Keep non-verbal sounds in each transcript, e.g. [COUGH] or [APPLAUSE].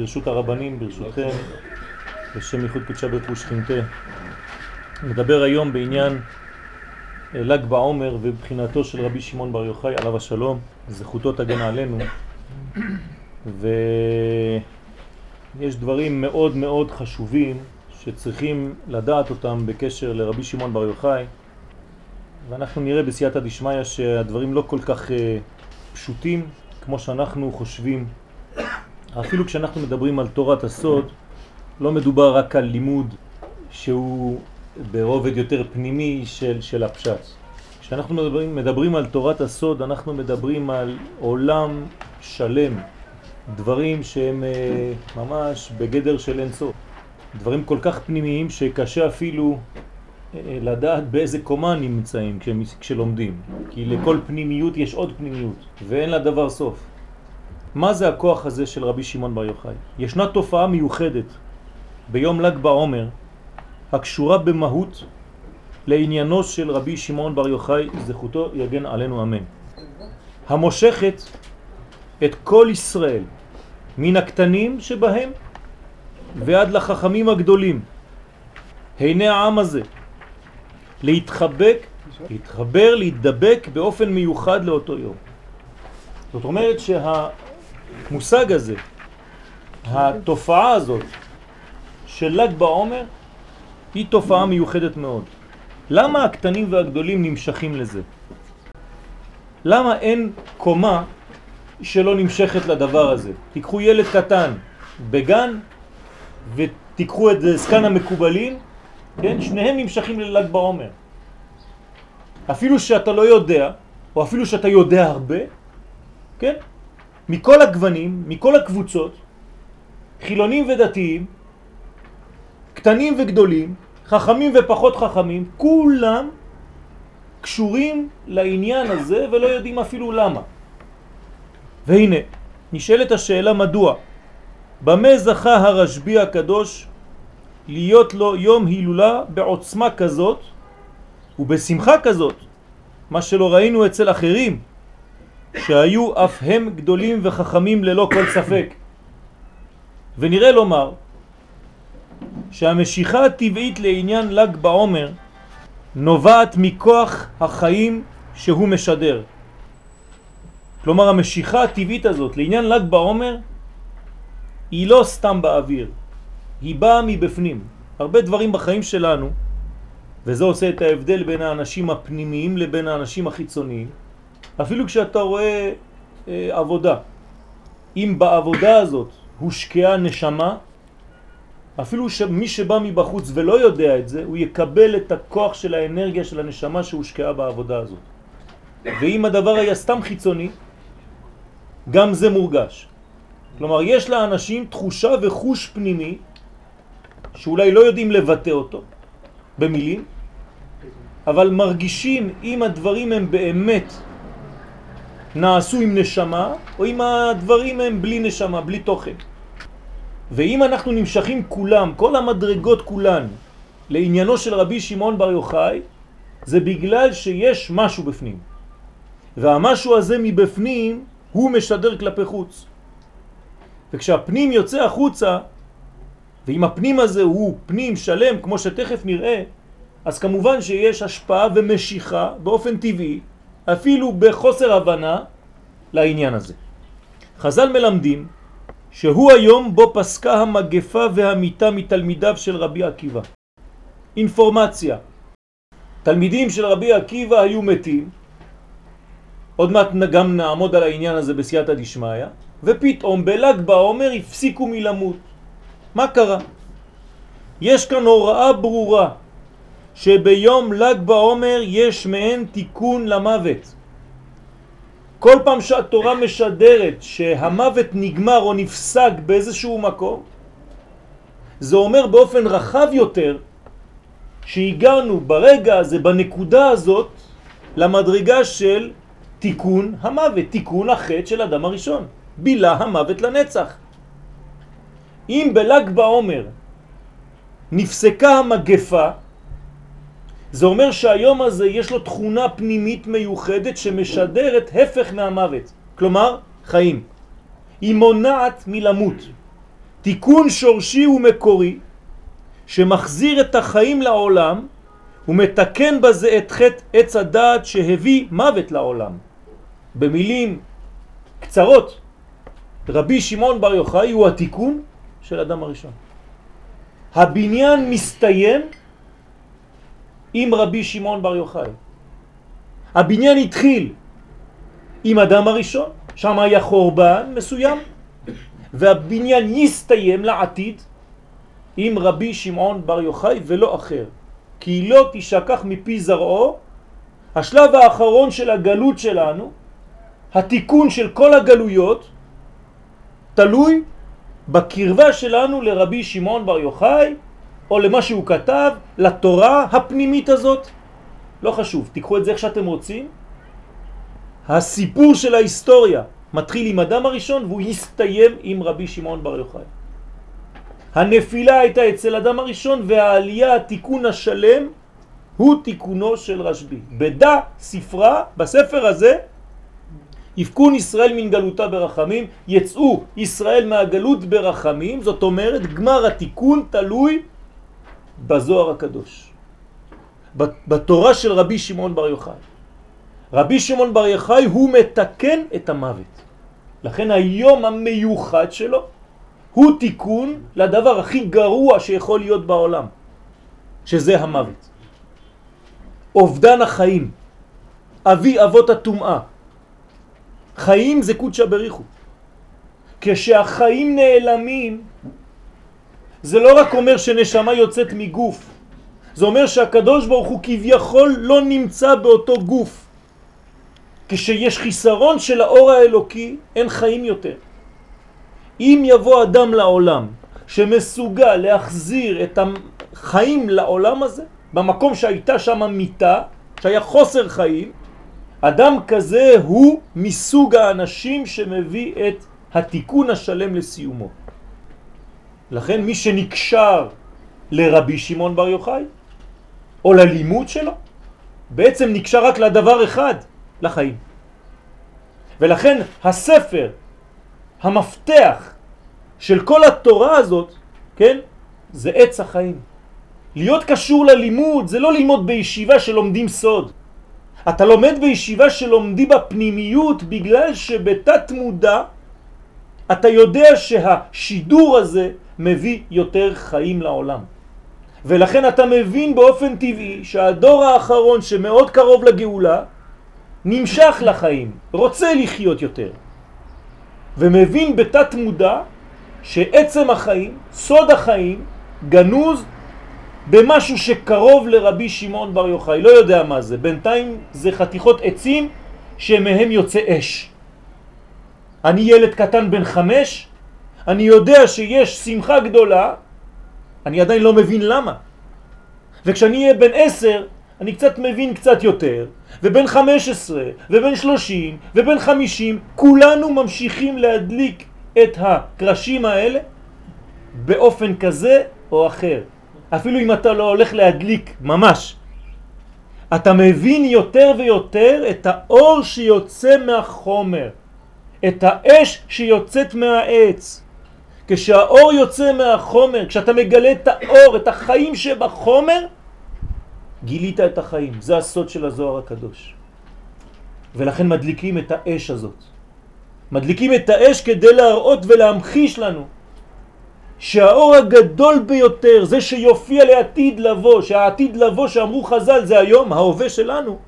ברשות הרבנים, ברשותכם, בשם ייחוד קודשה ברוך ושכינתה. נדבר היום בעניין אה, ל"ג בעומר ובחינתו של רבי שמעון בר יוחאי עליו השלום, זכותו תגן עלינו. ויש דברים מאוד מאוד חשובים שצריכים לדעת אותם בקשר לרבי שמעון בר יוחאי, ואנחנו נראה בסייעתא דשמיא שהדברים לא כל כך אה, פשוטים כמו שאנחנו חושבים. אפילו כשאנחנו מדברים על תורת הסוד, לא מדובר רק על לימוד שהוא ברובד יותר פנימי של, של הפשט. כשאנחנו מדברים, מדברים על תורת הסוד, אנחנו מדברים על עולם שלם, דברים שהם אה, ממש בגדר של אינסוף. דברים כל כך פנימיים שקשה אפילו אה, לדעת באיזה קומה נמצאים כשלומדים. כי לכל פנימיות יש עוד פנימיות, ואין לה דבר סוף. מה זה הכוח הזה של רבי שמעון בר יוחאי? ישנה תופעה מיוחדת ביום ל"ג בעומר הקשורה במהות לעניינו של רבי שמעון בר יוחאי, זכותו יגן עלינו אמן. המושכת את כל ישראל מן הקטנים שבהם ועד לחכמים הגדולים. הנה העם הזה להתחבק, להתחבר, להתדבק באופן מיוחד לאותו יום. זאת אומרת שהמושג הזה, התופעה הזאת של ל"ג בעומר היא תופעה מיוחדת מאוד. למה הקטנים והגדולים נמשכים לזה? למה אין קומה שלא נמשכת לדבר הזה? תיקחו ילד קטן בגן ותיקחו את זקן המקובלים, כן? שניהם נמשכים לל"ג בעומר. אפילו שאתה לא יודע, או אפילו שאתה יודע הרבה, כן? מכל הגוונים, מכל הקבוצות, חילונים ודתיים, קטנים וגדולים, חכמים ופחות חכמים, כולם קשורים לעניין הזה ולא יודעים אפילו למה. והנה, נשאלת השאלה מדוע. במה זכה הרשב"י הקדוש להיות לו יום הילולה בעוצמה כזאת ובשמחה כזאת, מה שלא ראינו אצל אחרים, שהיו אף הם גדולים וחכמים ללא כל ספק. ונראה לומר שהמשיכה הטבעית לעניין ל"ג בעומר נובעת מכוח החיים שהוא משדר. כלומר המשיכה הטבעית הזאת לעניין ל"ג בעומר היא לא סתם באוויר, היא באה מבפנים. הרבה דברים בחיים שלנו, וזה עושה את ההבדל בין האנשים הפנימיים לבין האנשים החיצוניים, אפילו כשאתה רואה אה, עבודה, אם בעבודה הזאת הושקעה נשמה, אפילו מי שבא מבחוץ ולא יודע את זה, הוא יקבל את הכוח של האנרגיה של הנשמה שהושקעה בעבודה הזאת. ואם הדבר היה סתם חיצוני, גם זה מורגש. כלומר, יש לאנשים תחושה וחוש פנימי, שאולי לא יודעים לבטא אותו במילים, אבל מרגישים אם הדברים הם באמת נעשו עם נשמה, או אם הדברים הם בלי נשמה, בלי תוכן. ואם אנחנו נמשכים כולם, כל המדרגות כולן, לעניינו של רבי שמעון בר יוחאי, זה בגלל שיש משהו בפנים. והמשהו הזה מבפנים הוא משדר כלפי חוץ. וכשהפנים יוצא החוצה, ואם הפנים הזה הוא פנים שלם, כמו שתכף נראה, אז כמובן שיש השפעה ומשיכה באופן טבעי, אפילו בחוסר הבנה, לעניין הזה. חז"ל מלמדים שהוא היום בו פסקה המגפה והמיטה מתלמידיו של רבי עקיבא. אינפורמציה. תלמידים של רבי עקיבא היו מתים, עוד מעט גם נעמוד על העניין הזה בסייעתא דשמיא, ופתאום בל"ג בעומר הפסיקו מלמות. מה קרה? יש כאן הוראה ברורה שביום ל"ג בעומר יש מעין תיקון למוות. כל פעם שהתורה משדרת שהמוות נגמר או נפסק באיזשהו מקום, זה אומר באופן רחב יותר שהגענו ברגע הזה, בנקודה הזאת, למדרגה של תיקון המוות, תיקון החטא של אדם הראשון. בילה המוות לנצח. אם בל"ג בעומר נפסקה המגפה, זה אומר שהיום הזה יש לו תכונה פנימית מיוחדת שמשדרת הפך מהמוות, כלומר חיים. היא מונעת מלמות. תיקון שורשי ומקורי שמחזיר את החיים לעולם ומתקן בזה את חטא עץ הדעת שהביא מוות לעולם. במילים קצרות, רבי שמעון בר יוחאי הוא התיקון של אדם הראשון. הבניין מסתיים עם רבי שמעון בר יוחאי. הבניין התחיל עם אדם הראשון, שם היה חורבן מסוים, והבניין יסתיים לעתיד עם רבי שמעון בר יוחאי ולא אחר. כי לא תשכח מפי זרעו, השלב האחרון של הגלות שלנו, התיקון של כל הגלויות, תלוי בקרבה שלנו לרבי שמעון בר יוחאי, או למה שהוא כתב, לתורה הפנימית הזאת. לא חשוב, תיקחו את זה איך שאתם רוצים. הסיפור של ההיסטוריה מתחיל עם אדם הראשון והוא יסתיים עם רבי שמעון בר יוחאי. הנפילה הייתה אצל אדם הראשון והעלייה, התיקון השלם, הוא תיקונו של רשב"י. בדה ספרה, בספר הזה, יפקון ישראל מן גלותה ברחמים, יצאו ישראל מהגלות ברחמים, זאת אומרת גמר התיקון תלוי בזוהר הקדוש. בתורה של רבי שמעון בר יוחאי. רבי שמעון בר יוחאי הוא מתקן את המוות. לכן היום המיוחד שלו הוא תיקון לדבר הכי גרוע שיכול להיות בעולם, שזה המוות. אובדן החיים, אבי אבות הטומאה. חיים זה קודשא בריחו. כשהחיים נעלמים, זה לא רק אומר שנשמה יוצאת מגוף, זה אומר שהקדוש ברוך הוא כביכול לא נמצא באותו גוף. כשיש חיסרון של האור האלוקי, אין חיים יותר. אם יבוא אדם לעולם שמסוגל להחזיר את החיים לעולם הזה, במקום שהייתה שם מיטה, שהיה חוסר חיים, אדם כזה הוא מסוג האנשים שמביא את התיקון השלם לסיומו. לכן מי שנקשר לרבי שמעון בר יוחאי, או ללימוד שלו, בעצם נקשר רק לדבר אחד, לחיים. ולכן הספר המפתח של כל התורה הזאת, כן, זה עץ החיים. להיות קשור ללימוד זה לא ללמוד בישיבה שלומדים סוד. אתה לומד בישיבה שלומדים בפנימיות בגלל שבתת מודע אתה יודע שהשידור הזה מביא יותר חיים לעולם. ולכן אתה מבין באופן טבעי שהדור האחרון שמאוד קרוב לגאולה נמשך לחיים, רוצה לחיות יותר. ומבין בתת מודע שעצם החיים, סוד החיים, גנוז במשהו שקרוב לרבי שמעון בר יוחאי. לא יודע מה זה, בינתיים זה חתיכות עצים שמהם יוצא אש. אני ילד קטן בן חמש, אני יודע שיש שמחה גדולה, אני עדיין לא מבין למה. וכשאני אהיה בן עשר, אני קצת מבין קצת יותר, ובן 15, ובן 30, ובן 50, כולנו ממשיכים להדליק את הקרשים האלה באופן כזה או אחר. אפילו אם אתה לא הולך להדליק ממש. אתה מבין יותר ויותר את האור שיוצא מהחומר, את האש שיוצאת מהעץ. כשהאור יוצא מהחומר, כשאתה מגלה את האור, את החיים שבחומר, גילית את החיים. זה הסוד של הזוהר הקדוש. ולכן מדליקים את האש הזאת. מדליקים את האש כדי להראות ולהמחיש לנו שהאור הגדול ביותר, זה שיופיע לעתיד לבוא, שהעתיד לבוא שאמרו חז"ל זה היום, ההווה שלנו,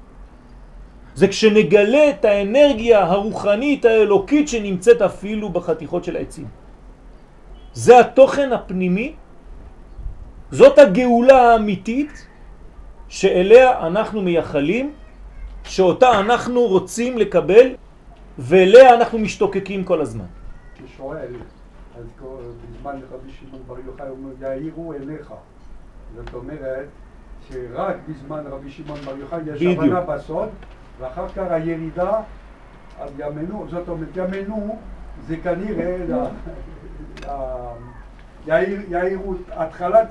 זה כשנגלה את האנרגיה הרוחנית האלוקית שנמצאת אפילו בחתיכות של העצים. זה התוכן הפנימי, זאת הגאולה האמיתית שאליה אנחנו מייחלים, שאותה אנחנו רוצים לקבל ואליה אנחנו משתוקקים כל הזמן. שואל, אז בזמן רבי שמעון בר יוחאי אומר, יאירו עיניך. זאת אומרת שרק בזמן רבי שמעון בר יוחאי יש הבנה בסוד, ואחר כך הירידה על ימנו, זאת אומרת ימנו זה כנראה יאירו, התחלת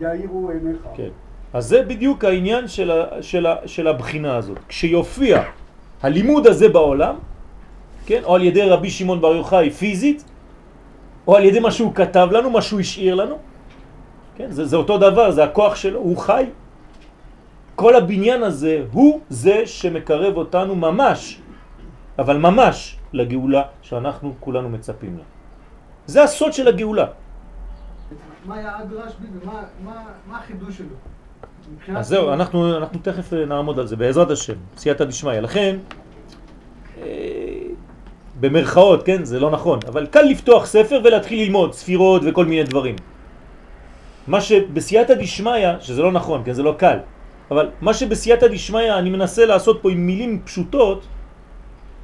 יאירו עיניך. כן. אז זה בדיוק העניין של, ה, של, ה, של הבחינה הזאת. כשיופיע הלימוד הזה בעולם, כן, או על ידי רבי שמעון בר יוחאי פיזית, או על ידי מה שהוא כתב לנו, מה שהוא השאיר לנו. כן, זה, זה אותו דבר, זה הכוח שלו, הוא חי. כל הבניין הזה הוא זה שמקרב אותנו ממש, אבל ממש, לגאולה שאנחנו כולנו מצפים לה. זה הסוד של הגאולה. מה היה עד רשב"י ומה החידוש שלו? אז זהו, אנחנו, אנחנו תכף נעמוד על זה, בעזרת השם, סייעתא דשמיא. לכן, אה, במרכאות, כן, זה לא נכון, אבל קל לפתוח ספר ולהתחיל ללמוד ספירות וכל מיני דברים. מה שבסייעתא דשמיא, שזה לא נכון, כן, זה לא קל, אבל מה שבסייעתא דשמיא אני מנסה לעשות פה עם מילים פשוטות,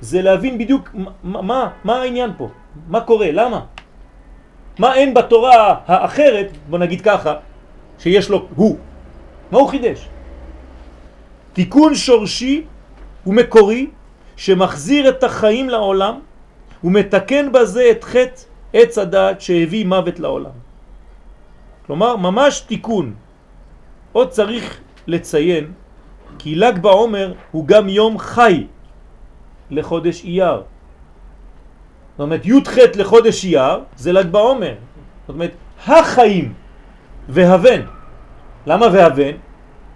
זה להבין בדיוק מה, מה, מה העניין פה, מה קורה, למה. מה אין בתורה האחרת, בוא נגיד ככה, שיש לו הוא. מה הוא חידש? תיקון שורשי ומקורי שמחזיר את החיים לעולם ומתקן בזה את חטא עץ הדעת שהביא מוות לעולם. כלומר, ממש תיקון. עוד צריך לציין כי ל"ג בעומר הוא גם יום חי לחודש אייר. זאת אומרת, י"ח לחודש אייר זה ל"ג בעומר. זאת אומרת, החיים והבן. למה והבן?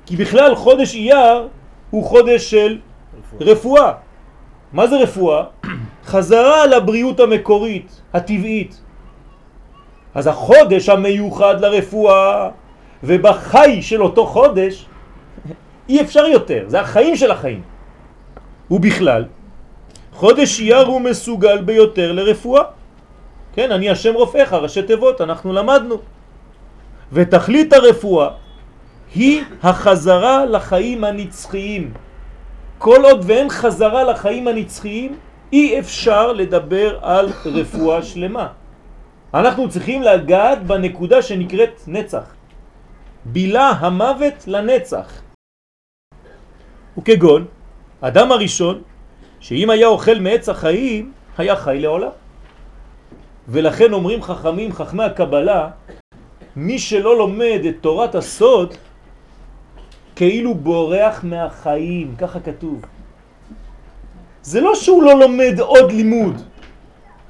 כי בכלל חודש אייר הוא חודש של רפואה. רפואה. מה זה רפואה? [COUGHS] חזרה לבריאות המקורית, הטבעית. אז החודש המיוחד לרפואה, ובחי של אותו חודש, [LAUGHS] אי אפשר יותר, זה החיים של החיים. ובכלל, חודש אייר הוא מסוגל ביותר לרפואה. כן, אני השם רופאיך, ראשי תיבות, אנחנו למדנו. ותכלית הרפואה היא החזרה לחיים הנצחיים. כל עוד ואין חזרה לחיים הנצחיים, אי אפשר לדבר על רפואה שלמה. אנחנו צריכים לגעת בנקודה שנקראת נצח. בילה המוות לנצח. וכגון, אדם הראשון, שאם היה אוכל מעץ החיים, היה חי לעולם. ולכן אומרים חכמים, חכמי הקבלה, מי שלא לומד את תורת הסוד, כאילו בורח מהחיים, ככה כתוב. זה לא שהוא לא לומד עוד לימוד,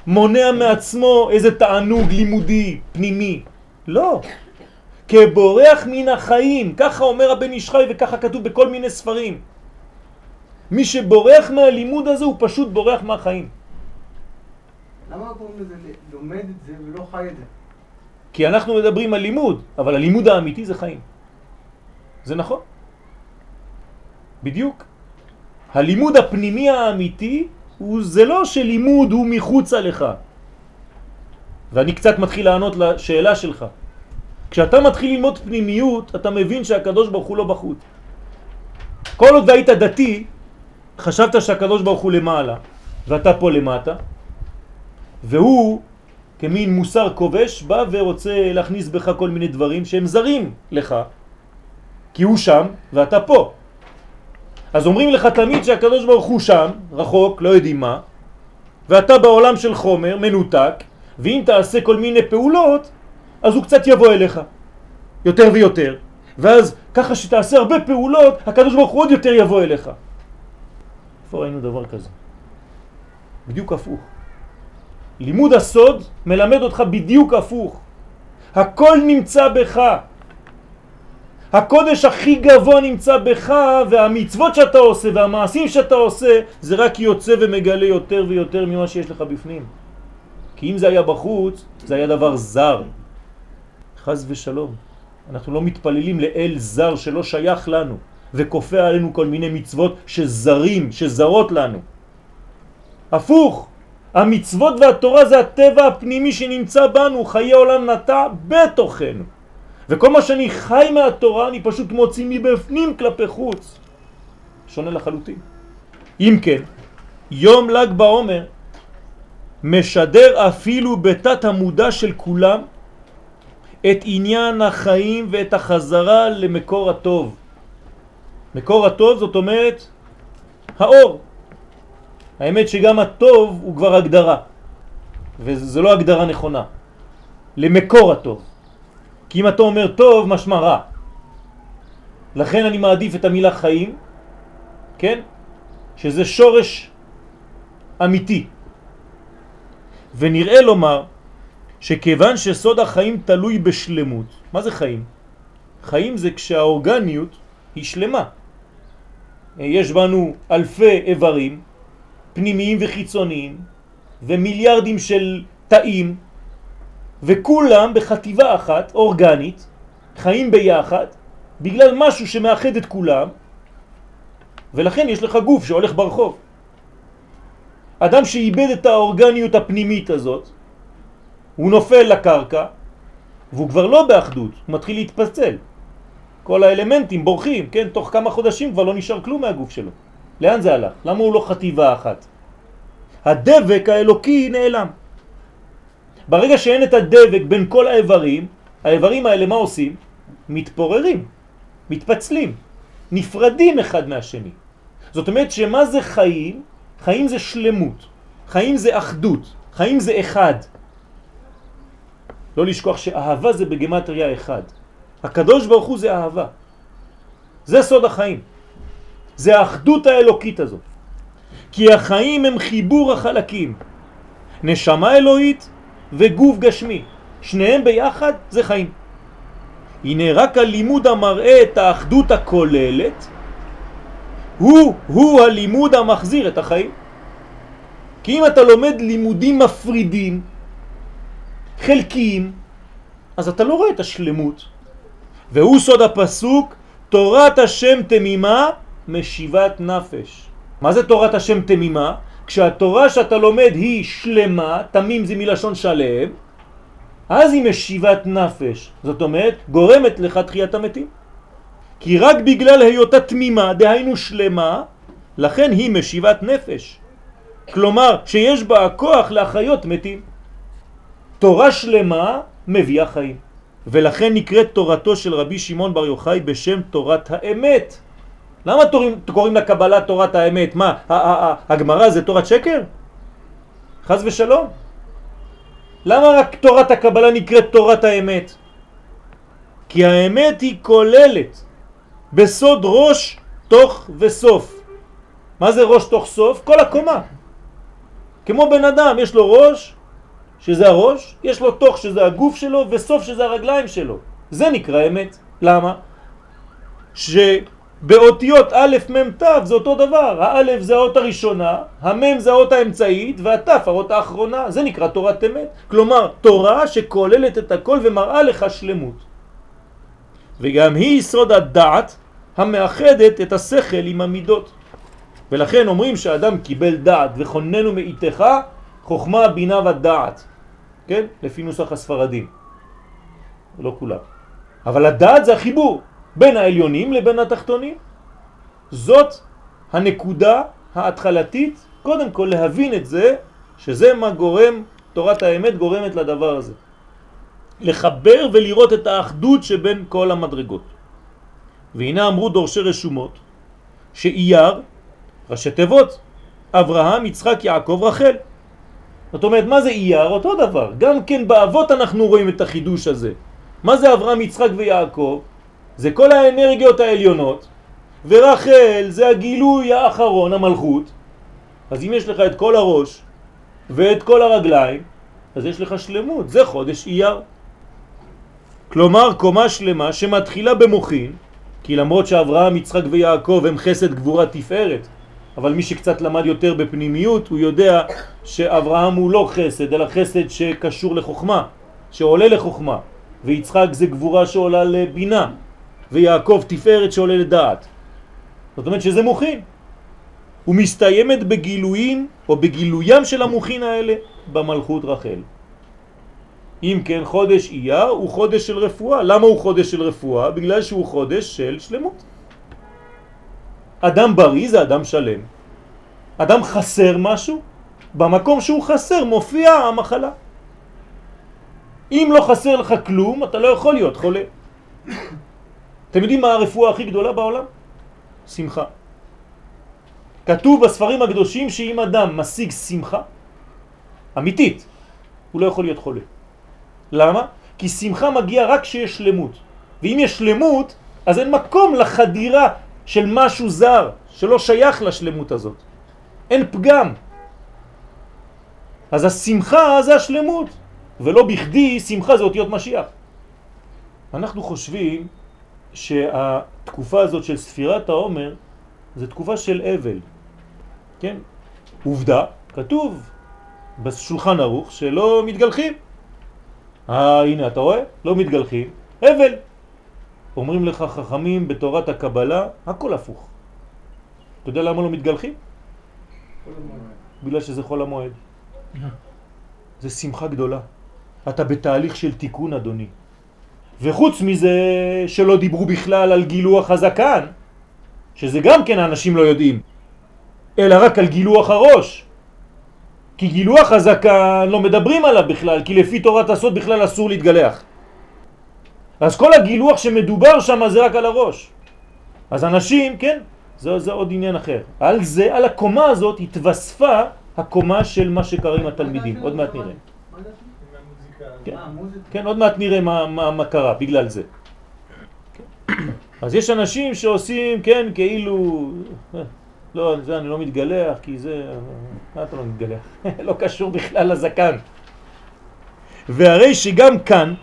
מונע מעצמו איזה תענוג לימודי פנימי, לא. כבורח מן החיים, ככה אומר הבן איש חי וככה כתוב בכל מיני ספרים. מי שבורח מהלימוד הזה הוא פשוט בורח מהחיים. למה קוראים לזה לומד את זה ולא חי את זה? כי אנחנו מדברים על לימוד, אבל הלימוד האמיתי זה חיים. זה נכון. בדיוק. הלימוד הפנימי האמיתי הוא זה לא שלימוד הוא מחוץ עליך. ואני קצת מתחיל לענות לשאלה שלך. כשאתה מתחיל ללמוד פנימיות, אתה מבין שהקדוש ברוך הוא לא בחוץ. כל עוד היית דתי, חשבת שהקדוש ברוך הוא למעלה, ואתה פה למטה, והוא כמין מוסר כובש בא ורוצה להכניס בך כל מיני דברים שהם זרים לך, כי הוא שם ואתה פה. אז אומרים לך תמיד שהקדוש ברוך הוא שם, רחוק, לא יודעים מה, ואתה בעולם של חומר, מנותק, ואם תעשה כל מיני פעולות, אז הוא קצת יבוא אליך, יותר ויותר, ואז ככה שתעשה הרבה פעולות, הקדוש ברוך הוא עוד יותר יבוא אליך. איפה ראינו דבר כזה? בדיוק הפוך. לימוד הסוד מלמד אותך בדיוק הפוך. הכל נמצא בך. הקודש הכי גבוה נמצא בך והמצוות שאתה עושה והמעשים שאתה עושה זה רק יוצא ומגלה יותר ויותר ממה שיש לך בפנים. כי אם זה היה בחוץ זה היה דבר זר. חז ושלום. אנחנו לא מתפללים לאל זר שלא שייך לנו וכופה עלינו כל מיני מצוות שזרים, שזרות לנו. הפוך, המצוות והתורה זה הטבע הפנימי שנמצא בנו, חיי עולם נטע בתוכנו. וכל מה שאני חי מהתורה אני פשוט מוציא מבפנים כלפי חוץ. שונה לחלוטין. אם כן, יום ל"ג בעומר משדר אפילו בתת המודע של כולם את עניין החיים ואת החזרה למקור הטוב. מקור הטוב זאת אומרת האור. האמת שגם הטוב הוא כבר הגדרה, וזה לא הגדרה נכונה. למקור הטוב. כי אם אתה אומר טוב, משמע רע. לכן אני מעדיף את המילה חיים, כן? שזה שורש אמיתי. ונראה לומר שכיוון שסוד החיים תלוי בשלמות. מה זה חיים? חיים זה כשהאורגניות היא שלמה. יש בנו אלפי איברים, פנימיים וחיצוניים, ומיליארדים של תאים, וכולם בחטיבה אחת, אורגנית, חיים ביחד, בגלל משהו שמאחד את כולם, ולכן יש לך גוף שהולך ברחוב. אדם שאיבד את האורגניות הפנימית הזאת, הוא נופל לקרקע, והוא כבר לא באחדות, הוא מתחיל להתפצל. כל האלמנטים בורחים, כן? תוך כמה חודשים כבר לא נשאר כלום מהגוף שלו. לאן זה הלך? למה הוא לא חטיבה אחת? הדבק האלוקי נעלם. ברגע שאין את הדבק בין כל האיברים, האיברים האלה מה עושים? מתפוררים, מתפצלים, נפרדים אחד מהשני. זאת אומרת שמה זה חיים? חיים זה שלמות, חיים זה אחדות, חיים זה אחד. לא לשכוח שאהבה זה בגמטריה אחד. הקדוש ברוך הוא זה אהבה. זה סוד החיים. זה האחדות האלוקית הזאת. כי החיים הם חיבור החלקים. נשמה אלוהית וגוף גשמי. שניהם ביחד זה חיים. הנה רק הלימוד המראה את האחדות הכוללת הוא, הוא הלימוד המחזיר את החיים. כי אם אתה לומד לימודים מפרידים, חלקיים, אז אתה לא רואה את השלמות. והוא סוד הפסוק, תורת השם תמימה משיבת נפש. מה זה תורת השם תמימה? כשהתורה שאתה לומד היא שלמה, תמים זה מלשון שלם, אז היא משיבת נפש. זאת אומרת, גורמת לך תחיית המתים. כי רק בגלל היותה תמימה, דהיינו שלמה, לכן היא משיבת נפש. כלומר, שיש בה הכוח להחיות מתים. תורה שלמה מביאה חיים. ולכן נקראת תורתו של רבי שמעון בר יוחאי בשם תורת האמת. למה תורים, קוראים לקבלה תורת האמת? מה, הגמרא זה תורת שקר? חז ושלום. למה רק תורת הקבלה נקראת תורת האמת? כי האמת היא כוללת בסוד ראש, תוך וסוף. מה זה ראש תוך סוף? כל הקומה. כמו בן אדם, יש לו ראש, שזה הראש, יש לו תוך שזה הגוף שלו, וסוף שזה הרגליים שלו. זה נקרא אמת. למה? שבאותיות א' מ' ת' זה אותו דבר. האלף זה האות הראשונה, המ' זה האות האמצעית, והת' האות האחרונה. זה נקרא תורת אמת. כלומר, תורה שכוללת את הכל ומראה לך שלמות. וגם היא יסוד הדעת המאחדת את השכל עם המידות. ולכן אומרים שאדם קיבל דעת וכוננו מאיתך חוכמה, בינה ודעת, כן? לפי נוסח הספרדים. לא כולם. אבל הדעת זה החיבור בין העליונים לבין התחתונים. זאת הנקודה ההתחלתית, קודם כל להבין את זה, שזה מה גורם, תורת האמת גורמת לדבר הזה. לחבר ולראות את האחדות שבין כל המדרגות. והנה אמרו דורשי רשומות שאייר, ראשי תיבות, אברהם, יצחק, יעקב, רחל. זאת אומרת, מה זה אייר? אותו דבר. גם כן באבות אנחנו רואים את החידוש הזה. מה זה אברהם, יצחק ויעקב? זה כל האנרגיות העליונות, ורחל זה הגילוי האחרון, המלכות. אז אם יש לך את כל הראש ואת כל הרגליים, אז יש לך שלמות, זה חודש אייר. כלומר, קומה שלמה שמתחילה במוחין, כי למרות שאברהם, יצחק ויעקב הם חסד גבורה תפארת, אבל מי שקצת למד יותר בפנימיות הוא יודע שאברהם הוא לא חסד, אלא חסד שקשור לחוכמה, שעולה לחוכמה, ויצחק זה גבורה שעולה לבינה, ויעקב תפארת שעולה לדעת. זאת אומרת שזה מוכין. ומסתיימת בגילויים או בגילוים של המוכין האלה במלכות רחל. אם כן חודש אייר הוא חודש של רפואה. למה הוא חודש של רפואה? בגלל שהוא חודש של שלמות. אדם בריא זה אדם שלם. אדם חסר משהו, במקום שהוא חסר מופיע המחלה. אם לא חסר לך כלום, אתה לא יכול להיות חולה. אתם יודעים מה הרפואה הכי גדולה בעולם? שמחה. כתוב בספרים הקדושים שאם אדם משיג שמחה אמיתית, הוא לא יכול להיות חולה. למה? כי שמחה מגיעה רק כשיש שלמות. ואם יש שלמות, אז אין מקום לחדירה של משהו זר, שלא שייך לשלמות הזאת. אין פגם. אז השמחה זה השלמות. ולא בכדי שמחה זה אותיות משיח. אנחנו חושבים שהתקופה הזאת של ספירת העומר זה תקופה של אבל, כן? עובדה, כתוב בשולחן ערוך שלא מתגלחים. אה, הנה, אתה רואה? לא מתגלחים. אבל. אומרים לך חכמים בתורת הקבלה, הכל הפוך. אתה יודע למה לא מתגלחים? בגלל שזה חול המועד. זה שמחה גדולה. אתה בתהליך של תיקון, אדוני. וחוץ מזה שלא דיברו בכלל על גילוח הזקן, שזה גם כן האנשים לא יודעים, אלא רק על גילוח הראש. כי גילוח הזקן לא מדברים עליו בכלל, כי לפי תורת הסוד בכלל אסור להתגלח. אז כל הגילוח שמדובר שם זה רק על הראש. אז אנשים, כן, זה, זה עוד עניין אחר. על זה, על הקומה הזאת התווספה הקומה של מה שקרה עם התלמידים. עוד מעט נראה. כן, כן, עוד מעט נראה מה, מה, מה קרה בגלל זה. אז יש אנשים שעושים, כן, כאילו, לא, זה אני לא מתגלח, כי זה, מה אתה לא מתגלח? [LAUGHS] לא קשור בכלל לזקן. והרי שגם כאן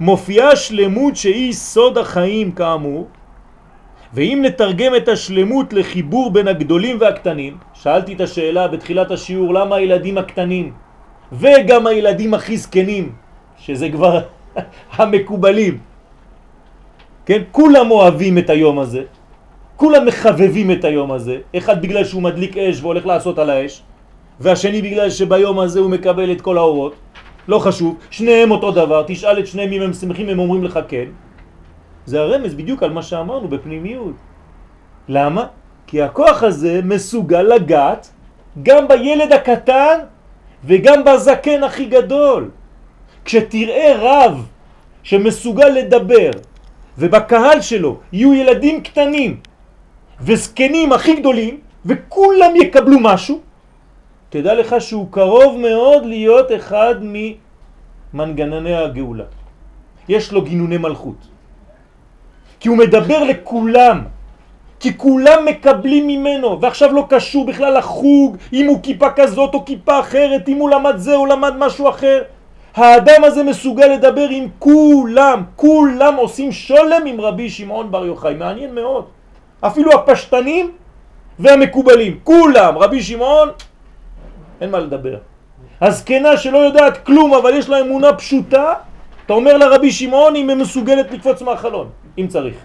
מופיעה שלמות שהיא סוד החיים כאמור, ואם נתרגם את השלמות לחיבור בין הגדולים והקטנים, שאלתי את השאלה בתחילת השיעור למה הילדים הקטנים? וגם הילדים הכי זקנים, שזה כבר [LAUGHS] המקובלים, כן, כולם אוהבים את היום הזה, כולם מחבבים את היום הזה, אחד בגלל שהוא מדליק אש והולך לעשות על האש, והשני בגלל שביום הזה הוא מקבל את כל האורות, לא חשוב, שניהם אותו דבר, תשאל את שניהם אם הם שמחים, הם אומרים לך כן. זה הרמז בדיוק על מה שאמרנו בפנימיות. למה? כי הכוח הזה מסוגל לגעת גם בילד הקטן וגם בזקן הכי גדול. כשתראה רב שמסוגל לדבר ובקהל שלו יהיו ילדים קטנים וזקנים הכי גדולים וכולם יקבלו משהו, תדע לך שהוא קרוב מאוד להיות אחד ממנגנני הגאולה. יש לו גינוני מלכות. כי הוא מדבר לכולם, כי כולם מקבלים ממנו, ועכשיו לא קשור בכלל לחוג, אם הוא כיפה כזאת או כיפה אחרת, אם הוא למד זה או למד משהו אחר. האדם הזה מסוגל לדבר עם כולם, כולם עושים שולם עם רבי שמעון בר יוחאי, מעניין מאוד. אפילו הפשטנים והמקובלים, כולם, רבי שמעון, אין מה לדבר. הזקנה שלא יודעת כלום אבל יש לה אמונה פשוטה, אתה אומר לרבי שמעון אם היא מסוגלת לקפוץ מהחלון, אם צריך.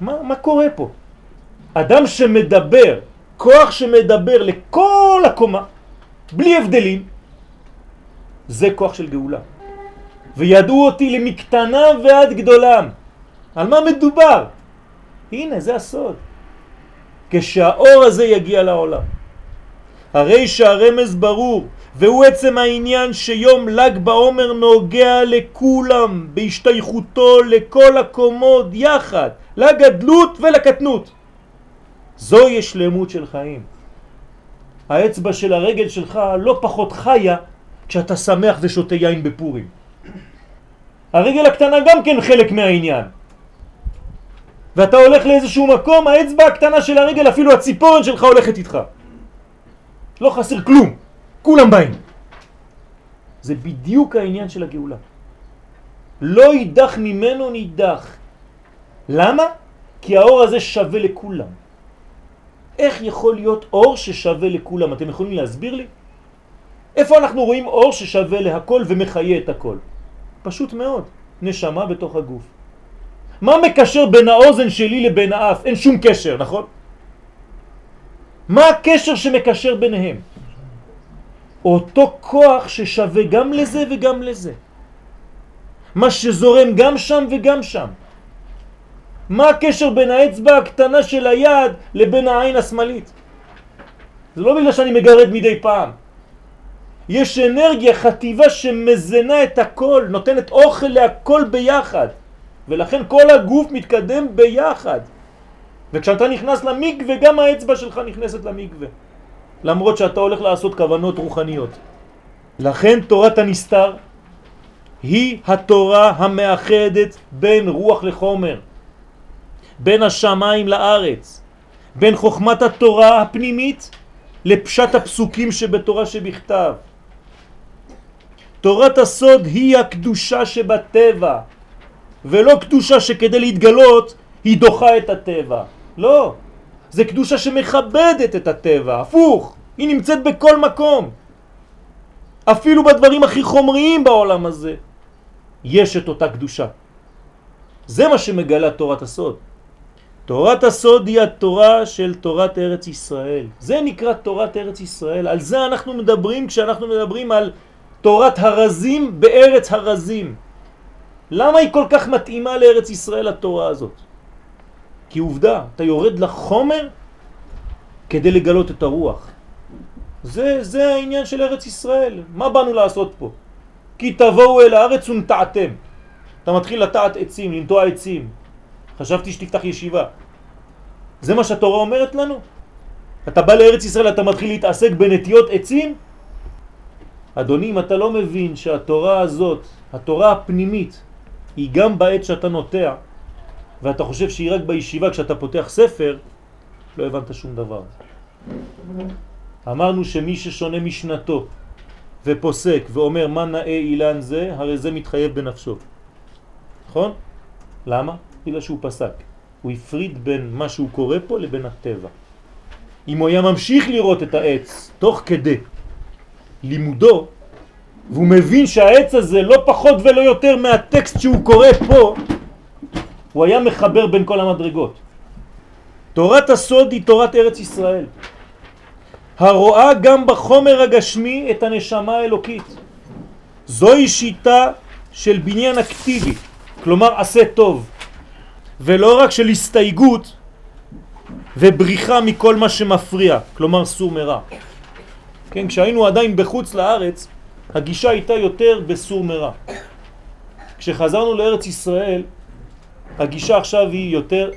מה, מה קורה פה? אדם שמדבר, כוח שמדבר לכל הקומה, בלי הבדלים, זה כוח של גאולה. וידעו אותי למקטנה ועד גדולם. על מה מדובר? הנה, זה הסוד. כשהאור הזה יגיע לעולם. הרי שהרמז ברור, והוא עצם העניין שיום לג בעומר נוגע לכולם בהשתייכותו לכל הקומות יחד, לגדלות ולקטנות. זוהי שלמות של חיים. האצבע של הרגל שלך לא פחות חיה כשאתה שמח ושותה יין בפורים. הרגל הקטנה גם כן חלק מהעניין. ואתה הולך לאיזשהו מקום, האצבע הקטנה של הרגל, אפילו הציפורן שלך הולכת איתך. לא חסר כלום, כולם באים. זה בדיוק העניין של הגאולה. לא יידח ממנו נידח. למה? כי האור הזה שווה לכולם. איך יכול להיות אור ששווה לכולם? אתם יכולים להסביר לי? איפה אנחנו רואים אור ששווה להכל ומחיה את הכל? פשוט מאוד, נשמה בתוך הגוף. מה מקשר בין האוזן שלי לבין האף? אין שום קשר, נכון? מה הקשר שמקשר ביניהם? אותו כוח ששווה גם לזה וגם לזה. מה שזורם גם שם וגם שם. מה הקשר בין האצבע הקטנה של היד לבין העין השמאלית? זה לא בגלל שאני מגרד מדי פעם. יש אנרגיה, חטיבה שמזנה את הכל, נותנת אוכל להכל ביחד. ולכן כל הגוף מתקדם ביחד. וכשאתה נכנס למקווה, גם האצבע שלך נכנסת למקווה. למרות שאתה הולך לעשות כוונות רוחניות. לכן תורת הנסתר היא התורה המאחדת בין רוח לחומר, בין השמיים לארץ, בין חוכמת התורה הפנימית לפשט הפסוקים שבתורה שבכתב. תורת הסוד היא הקדושה שבטבע, ולא קדושה שכדי להתגלות היא דוחה את הטבע. לא, זה קדושה שמכבדת את הטבע, הפוך, היא נמצאת בכל מקום. אפילו בדברים הכי חומריים בעולם הזה יש את אותה קדושה. זה מה שמגלה תורת הסוד. תורת הסוד היא התורה של תורת ארץ ישראל. זה נקרא תורת ארץ ישראל. על זה אנחנו מדברים כשאנחנו מדברים על תורת הרזים בארץ הרזים. למה היא כל כך מתאימה לארץ ישראל התורה הזאת? כי עובדה, אתה יורד לחומר כדי לגלות את הרוח. זה, זה העניין של ארץ ישראל. מה באנו לעשות פה? כי תבואו אל הארץ ונטעתם. אתה מתחיל לטעת עצים, לנטוע עצים. חשבתי שתפתח ישיבה. זה מה שהתורה אומרת לנו? אתה בא לארץ ישראל, אתה מתחיל להתעסק בנטיות עצים? אדוני, אם אתה לא מבין שהתורה הזאת, התורה הפנימית, היא גם בעת שאתה נוטע, ואתה חושב שהיא רק בישיבה כשאתה פותח ספר, לא הבנת שום דבר. אמרנו שמי ששונה משנתו ופוסק ואומר מה נאה אילן זה, הרי זה מתחייב בנפשו. נכון? למה? בגלל שהוא פסק. הוא הפריד בין מה שהוא קורא פה לבין הטבע. אם הוא היה ממשיך לראות את העץ תוך כדי לימודו, והוא מבין שהעץ הזה לא פחות ולא יותר מהטקסט שהוא קורא פה, הוא היה מחבר בין כל המדרגות. תורת הסוד היא תורת ארץ ישראל. הרואה גם בחומר הגשמי את הנשמה האלוקית. זוהי שיטה של בניין אקטיבי, כלומר עשה טוב, ולא רק של הסתייגות ובריחה מכל מה שמפריע, כלומר סור מרע. כן, כשהיינו עדיין בחוץ לארץ, הגישה הייתה יותר בסור מרע. כשחזרנו לארץ ישראל, הגישה עכשיו היא יותר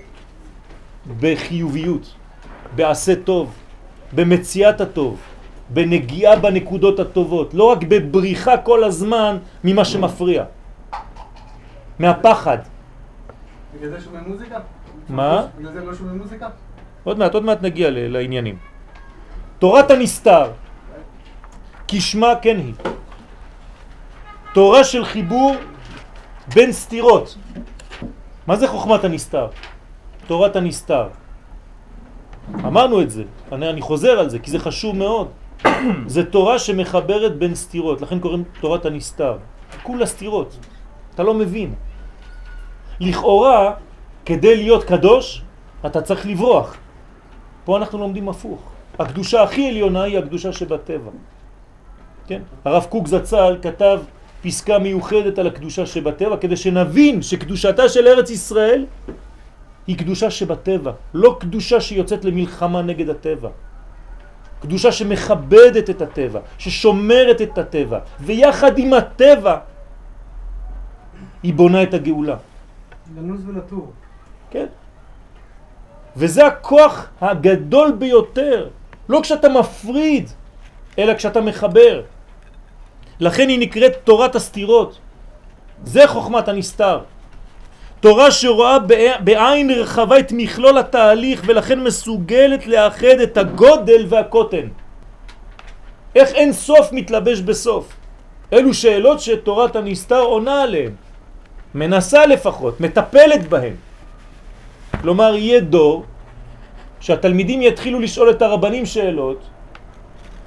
בחיוביות, בעשה טוב, במציאת הטוב, בנגיעה בנקודות הטובות, לא רק בבריחה כל הזמן ממה שמפריע, מהפחד. בגלל זה שומעים מוזיקה? מה? בגלל זה לא שומעים מוזיקה? עוד מעט, עוד מעט נגיע לעניינים. תורת הנסתר, כשמה כן היא. תורה של חיבור בין סתירות. מה זה חוכמת הנסתר? תורת הנסתר. אמרנו את זה, אני, אני חוזר על זה כי זה חשוב מאוד. [CLEARS THROAT] זה תורה שמחברת בין סתירות, לכן קוראים תורת הנסתר. כולה סתירות, אתה לא מבין. לכאורה, כדי להיות קדוש, אתה צריך לברוח. פה אנחנו לומדים הפוך. הקדושה הכי עליונה היא הקדושה שבטבע. כן? הרב קוק זצ"ל כתב פסקה מיוחדת על הקדושה שבטבע כדי שנבין שקדושתה של ארץ ישראל היא קדושה שבטבע, לא קדושה שיוצאת למלחמה נגד הטבע. קדושה שמכבדת את הטבע, ששומרת את הטבע, ויחד עם הטבע היא בונה את הגאולה. לנוס ולטור. כן. וזה הכוח הגדול ביותר, לא כשאתה מפריד, אלא כשאתה מחבר. לכן היא נקראת תורת הסתירות. זה חוכמת הנסתר. תורה שרואה בעין רחבה את מכלול התהליך ולכן מסוגלת לאחד את הגודל והקוטן. איך אין סוף מתלבש בסוף? אלו שאלות שתורת הנסתר עונה עליהן. מנסה לפחות, מטפלת בהן. כלומר, יהיה דור שהתלמידים יתחילו לשאול את הרבנים שאלות,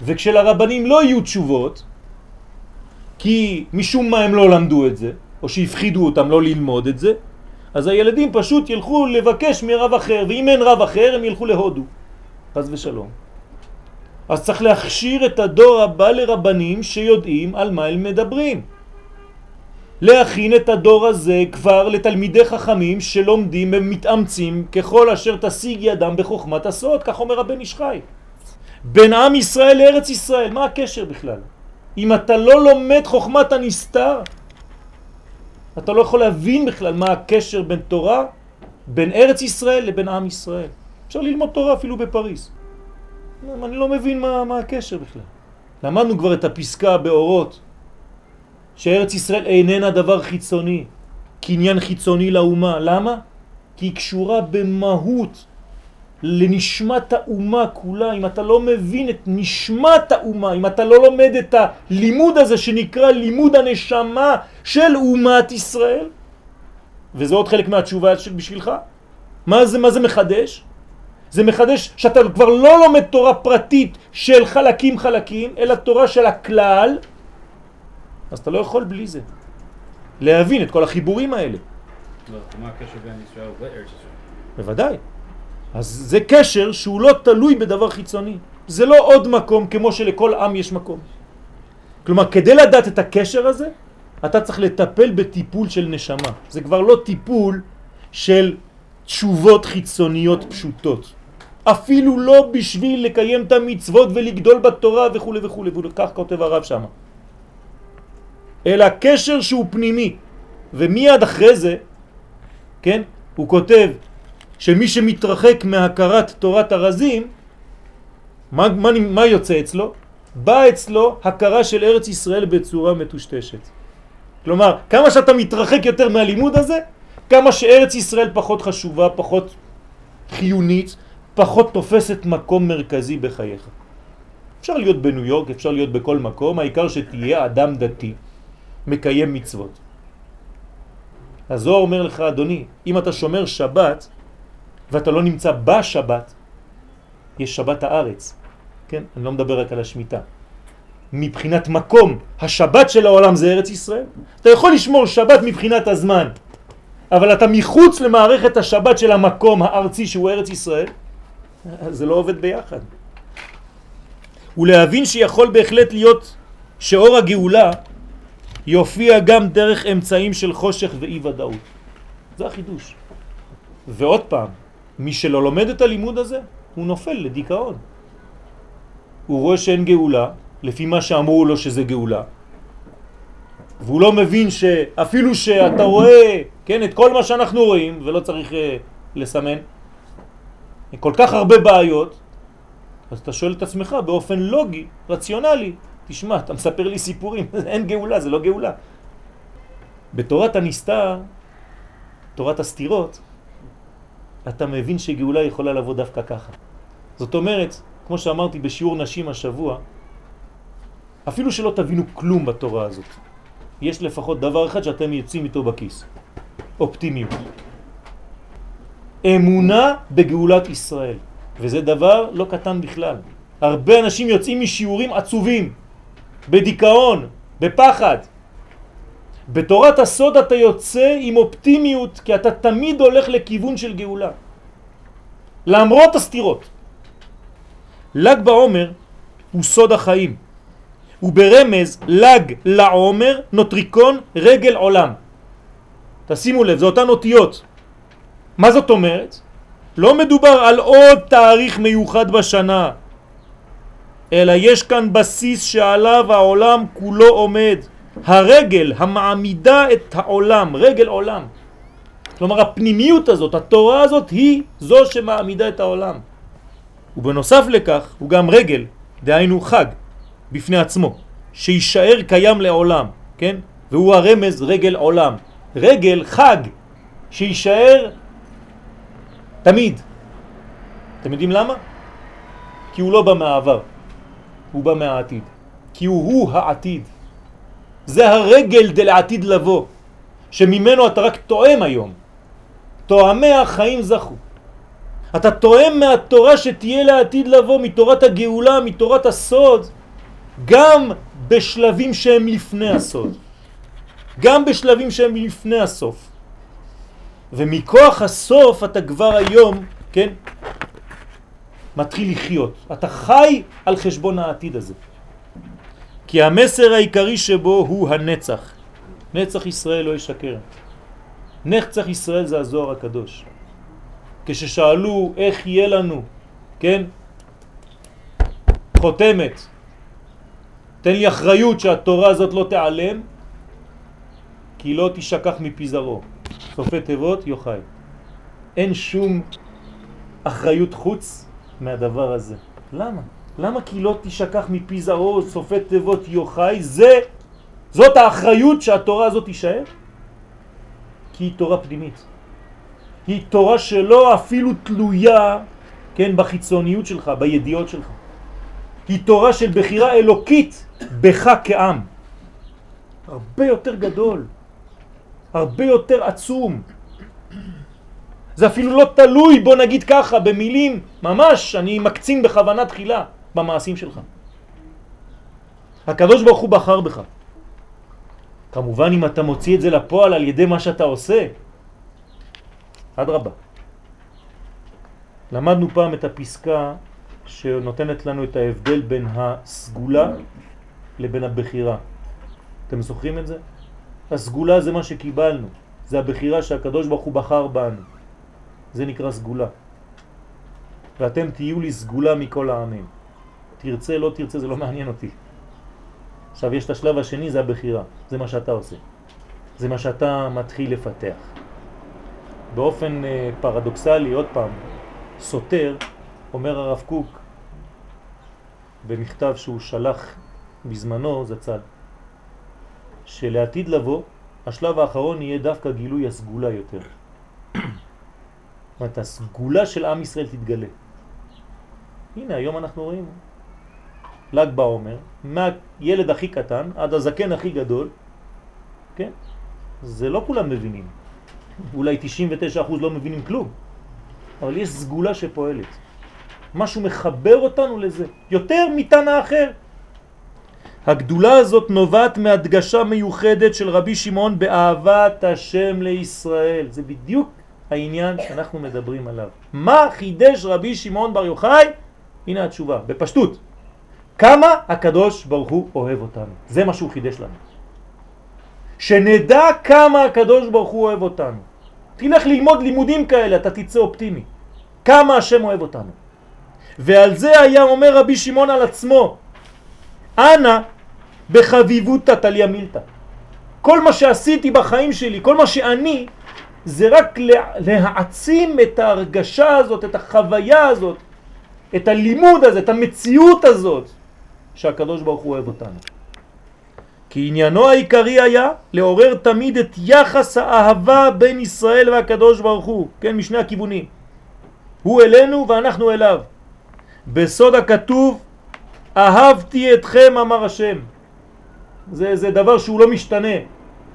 וכשלרבנים לא יהיו תשובות, כי משום מה הם לא למדו את זה, או שהפחידו אותם לא ללמוד את זה, אז הילדים פשוט ילכו לבקש מרב אחר, ואם אין רב אחר הם ילכו להודו. חס ושלום. אז צריך להכשיר את הדור הבא לרבנים שיודעים על מה הם מדברים. להכין את הדור הזה כבר לתלמידי חכמים שלומדים ומתאמצים ככל אשר תשיג ידם בחוכמת הסוד, כך אומר הבן איש חי. בין עם ישראל לארץ ישראל, מה הקשר בכלל? אם אתה לא לומד חוכמת הנסתר, אתה לא יכול להבין בכלל מה הקשר בין תורה, בין ארץ ישראל לבין עם ישראל. אפשר ללמוד תורה אפילו בפריס. אני לא מבין מה, מה הקשר בכלל. למדנו כבר את הפסקה באורות, שארץ ישראל איננה דבר חיצוני, קניין חיצוני לאומה. למה? כי היא קשורה במהות לנשמת האומה כולה, אם אתה לא מבין את נשמת האומה, אם אתה לא לומד את הלימוד הזה שנקרא לימוד הנשמה של אומת ישראל, וזה עוד חלק מהתשובה בשבילך, מה זה, מה זה מחדש? זה מחדש שאתה כבר לא לומד תורה פרטית של חלקים חלקים, אלא תורה של הכלל, אז אתה לא יכול בלי זה. להבין את כל החיבורים האלה. מה הקשר בין ישראל לארץ ישראל? בוודאי. אז זה קשר שהוא לא תלוי בדבר חיצוני. זה לא עוד מקום כמו שלכל עם יש מקום. כלומר, כדי לדעת את הקשר הזה, אתה צריך לטפל בטיפול של נשמה. זה כבר לא טיפול של תשובות חיצוניות פשוטות. אפילו לא בשביל לקיים את המצוות ולגדול בתורה וכו' וכו' וכך כותב הרב שם. אלא קשר שהוא פנימי. ומיד אחרי זה, כן, הוא כותב שמי שמתרחק מהכרת תורת הרזים, מה, מה, מה יוצא אצלו? בא אצלו הכרה של ארץ ישראל בצורה מטושטשת. כלומר, כמה שאתה מתרחק יותר מהלימוד הזה, כמה שארץ ישראל פחות חשובה, פחות חיונית, פחות תופסת מקום מרכזי בחייך. אפשר להיות בניו יורק, אפשר להיות בכל מקום, העיקר שתהיה אדם דתי, מקיים מצוות. הזוהר אומר לך, אדוני, אם אתה שומר שבת ואתה לא נמצא בשבת, יש שבת הארץ, כן? אני לא מדבר רק על השמיטה. מבחינת מקום, השבת של העולם זה ארץ ישראל. אתה יכול לשמור שבת מבחינת הזמן, אבל אתה מחוץ למערכת השבת של המקום הארצי שהוא ארץ ישראל, זה לא עובד ביחד. ולהבין שיכול בהחלט להיות שאור הגאולה יופיע גם דרך אמצעים של חושך ואי ודאות. זה החידוש. ועוד פעם, מי שלא לומד את הלימוד הזה, הוא נופל לדיכאון. הוא רואה שאין גאולה, לפי מה שאמרו לו שזה גאולה, והוא לא מבין שאפילו שאתה רואה, כן, את כל מה שאנחנו רואים, ולא צריך uh, לסמן, כל כך הרבה בעיות, אז אתה שואל את עצמך באופן לוגי, רציונלי, תשמע, אתה מספר לי סיפורים, [LAUGHS] אין גאולה, זה לא גאולה. בתורת הנסתר, תורת הסתירות, אתה מבין שגאולה יכולה לבוא דווקא ככה. זאת אומרת, כמו שאמרתי בשיעור נשים השבוע, אפילו שלא תבינו כלום בתורה הזאת, יש לפחות דבר אחד שאתם יוצאים איתו בכיס, אופטימיות. אמונה בגאולת ישראל, וזה דבר לא קטן בכלל. הרבה אנשים יוצאים משיעורים עצובים, בדיכאון, בפחד. בתורת הסוד אתה יוצא עם אופטימיות, כי אתה תמיד הולך לכיוון של גאולה. למרות הסתירות. לג בעומר הוא סוד החיים. וברמז לג לעומר נוטריקון רגל עולם. תשימו לב, זה אותן אותיות. מה זאת אומרת? לא מדובר על עוד תאריך מיוחד בשנה, אלא יש כאן בסיס שעליו העולם כולו עומד. הרגל המעמידה את העולם, רגל עולם. כלומר הפנימיות הזאת, התורה הזאת היא זו שמעמידה את העולם. ובנוסף לכך הוא גם רגל, דהיינו חג, בפני עצמו, שישאר קיים לעולם, כן? והוא הרמז רגל עולם. רגל, חג, שישאר תמיד. אתם יודעים למה? כי הוא לא בא מהעבר. הוא בא מהעתיד. כי הוא, הוא העתיד. זה הרגל דלעתיד לבוא, שממנו אתה רק תואם היום. תואמי החיים זכו. אתה תואם מהתורה שתהיה לעתיד לבוא, מתורת הגאולה, מתורת הסוד, גם בשלבים שהם לפני הסוד. גם בשלבים שהם לפני הסוף. ומכוח הסוף אתה כבר היום, כן, מתחיל לחיות. אתה חי על חשבון העתיד הזה. כי המסר העיקרי שבו הוא הנצח. נצח ישראל לא ישקר. נצח ישראל זה הזוהר הקדוש. כששאלו איך יהיה לנו, כן, חותמת, תן לי אחריות שהתורה הזאת לא תיעלם, כי לא תשכח מפיזרו. סופי תיבות יוחאי. אין שום אחריות חוץ מהדבר הזה. למה? למה כי לא תשכח מפי זרעו סופי תיבות יוחאי? זה, זאת האחריות שהתורה הזאת תישאר? כי היא תורה פנימית. היא תורה שלא אפילו תלויה כן, בחיצוניות שלך, בידיעות שלך. היא תורה של בחירה אלוקית בך כעם. הרבה יותר גדול, הרבה יותר עצום. זה אפילו לא תלוי, בוא נגיד ככה, במילים, ממש, אני מקצין בכוונה תחילה במעשים שלך. הקדוש ברוך הוא בחר בך. כמובן אם אתה מוציא את זה לפועל על ידי מה שאתה עושה, עד רבה. למדנו פעם את הפסקה שנותנת לנו את ההבדל בין הסגולה לבין הבחירה. אתם זוכרים את זה? הסגולה זה מה שקיבלנו, זה הבחירה שהקדוש ברוך הוא בחר בנו. זה נקרא סגולה. ואתם תהיו לי סגולה מכל העמים. תרצה, לא תרצה, זה לא מעניין אותי. עכשיו יש את השלב השני, זה הבחירה. זה מה שאתה עושה. זה מה שאתה מתחיל לפתח. באופן אה, פרדוקסלי, עוד פעם, סותר, אומר הרב קוק במכתב שהוא שלח בזמנו, זה צד, שלעתיד לבוא, השלב האחרון יהיה דווקא גילוי הסגולה יותר. זאת אומרת, הסגולה של עם ישראל תתגלה. הנה, היום אנחנו רואים ל"ג בעומר, מהילד הכי קטן עד הזקן הכי גדול, כן? זה לא כולם מבינים. אולי 99% לא מבינים כלום, אבל יש סגולה שפועלת. משהו מחבר אותנו לזה, יותר מתנא אחר. הגדולה הזאת נובעת מהדגשה מיוחדת של רבי שמעון באהבת השם לישראל. זה בדיוק העניין שאנחנו מדברים עליו. מה חידש רבי שמעון בר יוחאי? הנה התשובה, בפשטות. כמה הקדוש ברוך הוא אוהב אותנו. זה מה שהוא חידש לנו. שנדע כמה הקדוש ברוך הוא אוהב אותנו. תלך ללמוד לימודים כאלה, אתה תצא אופטימי. כמה השם אוהב אותנו. ועל זה היה אומר רבי שמעון על עצמו, אנא בחביבות תתליה מילתא. כל מה שעשיתי בחיים שלי, כל מה שאני, זה רק להעצים את ההרגשה הזאת, את החוויה הזאת, את הלימוד הזה, את המציאות הזאת, שהקדוש ברוך הוא אוהב אותנו. כי עניינו העיקרי היה לעורר תמיד את יחס האהבה בין ישראל והקדוש ברוך הוא, כן, משני הכיוונים. הוא אלינו ואנחנו אליו. בסוד הכתוב, אהבתי אתכם אמר השם. זה, זה דבר שהוא לא משתנה.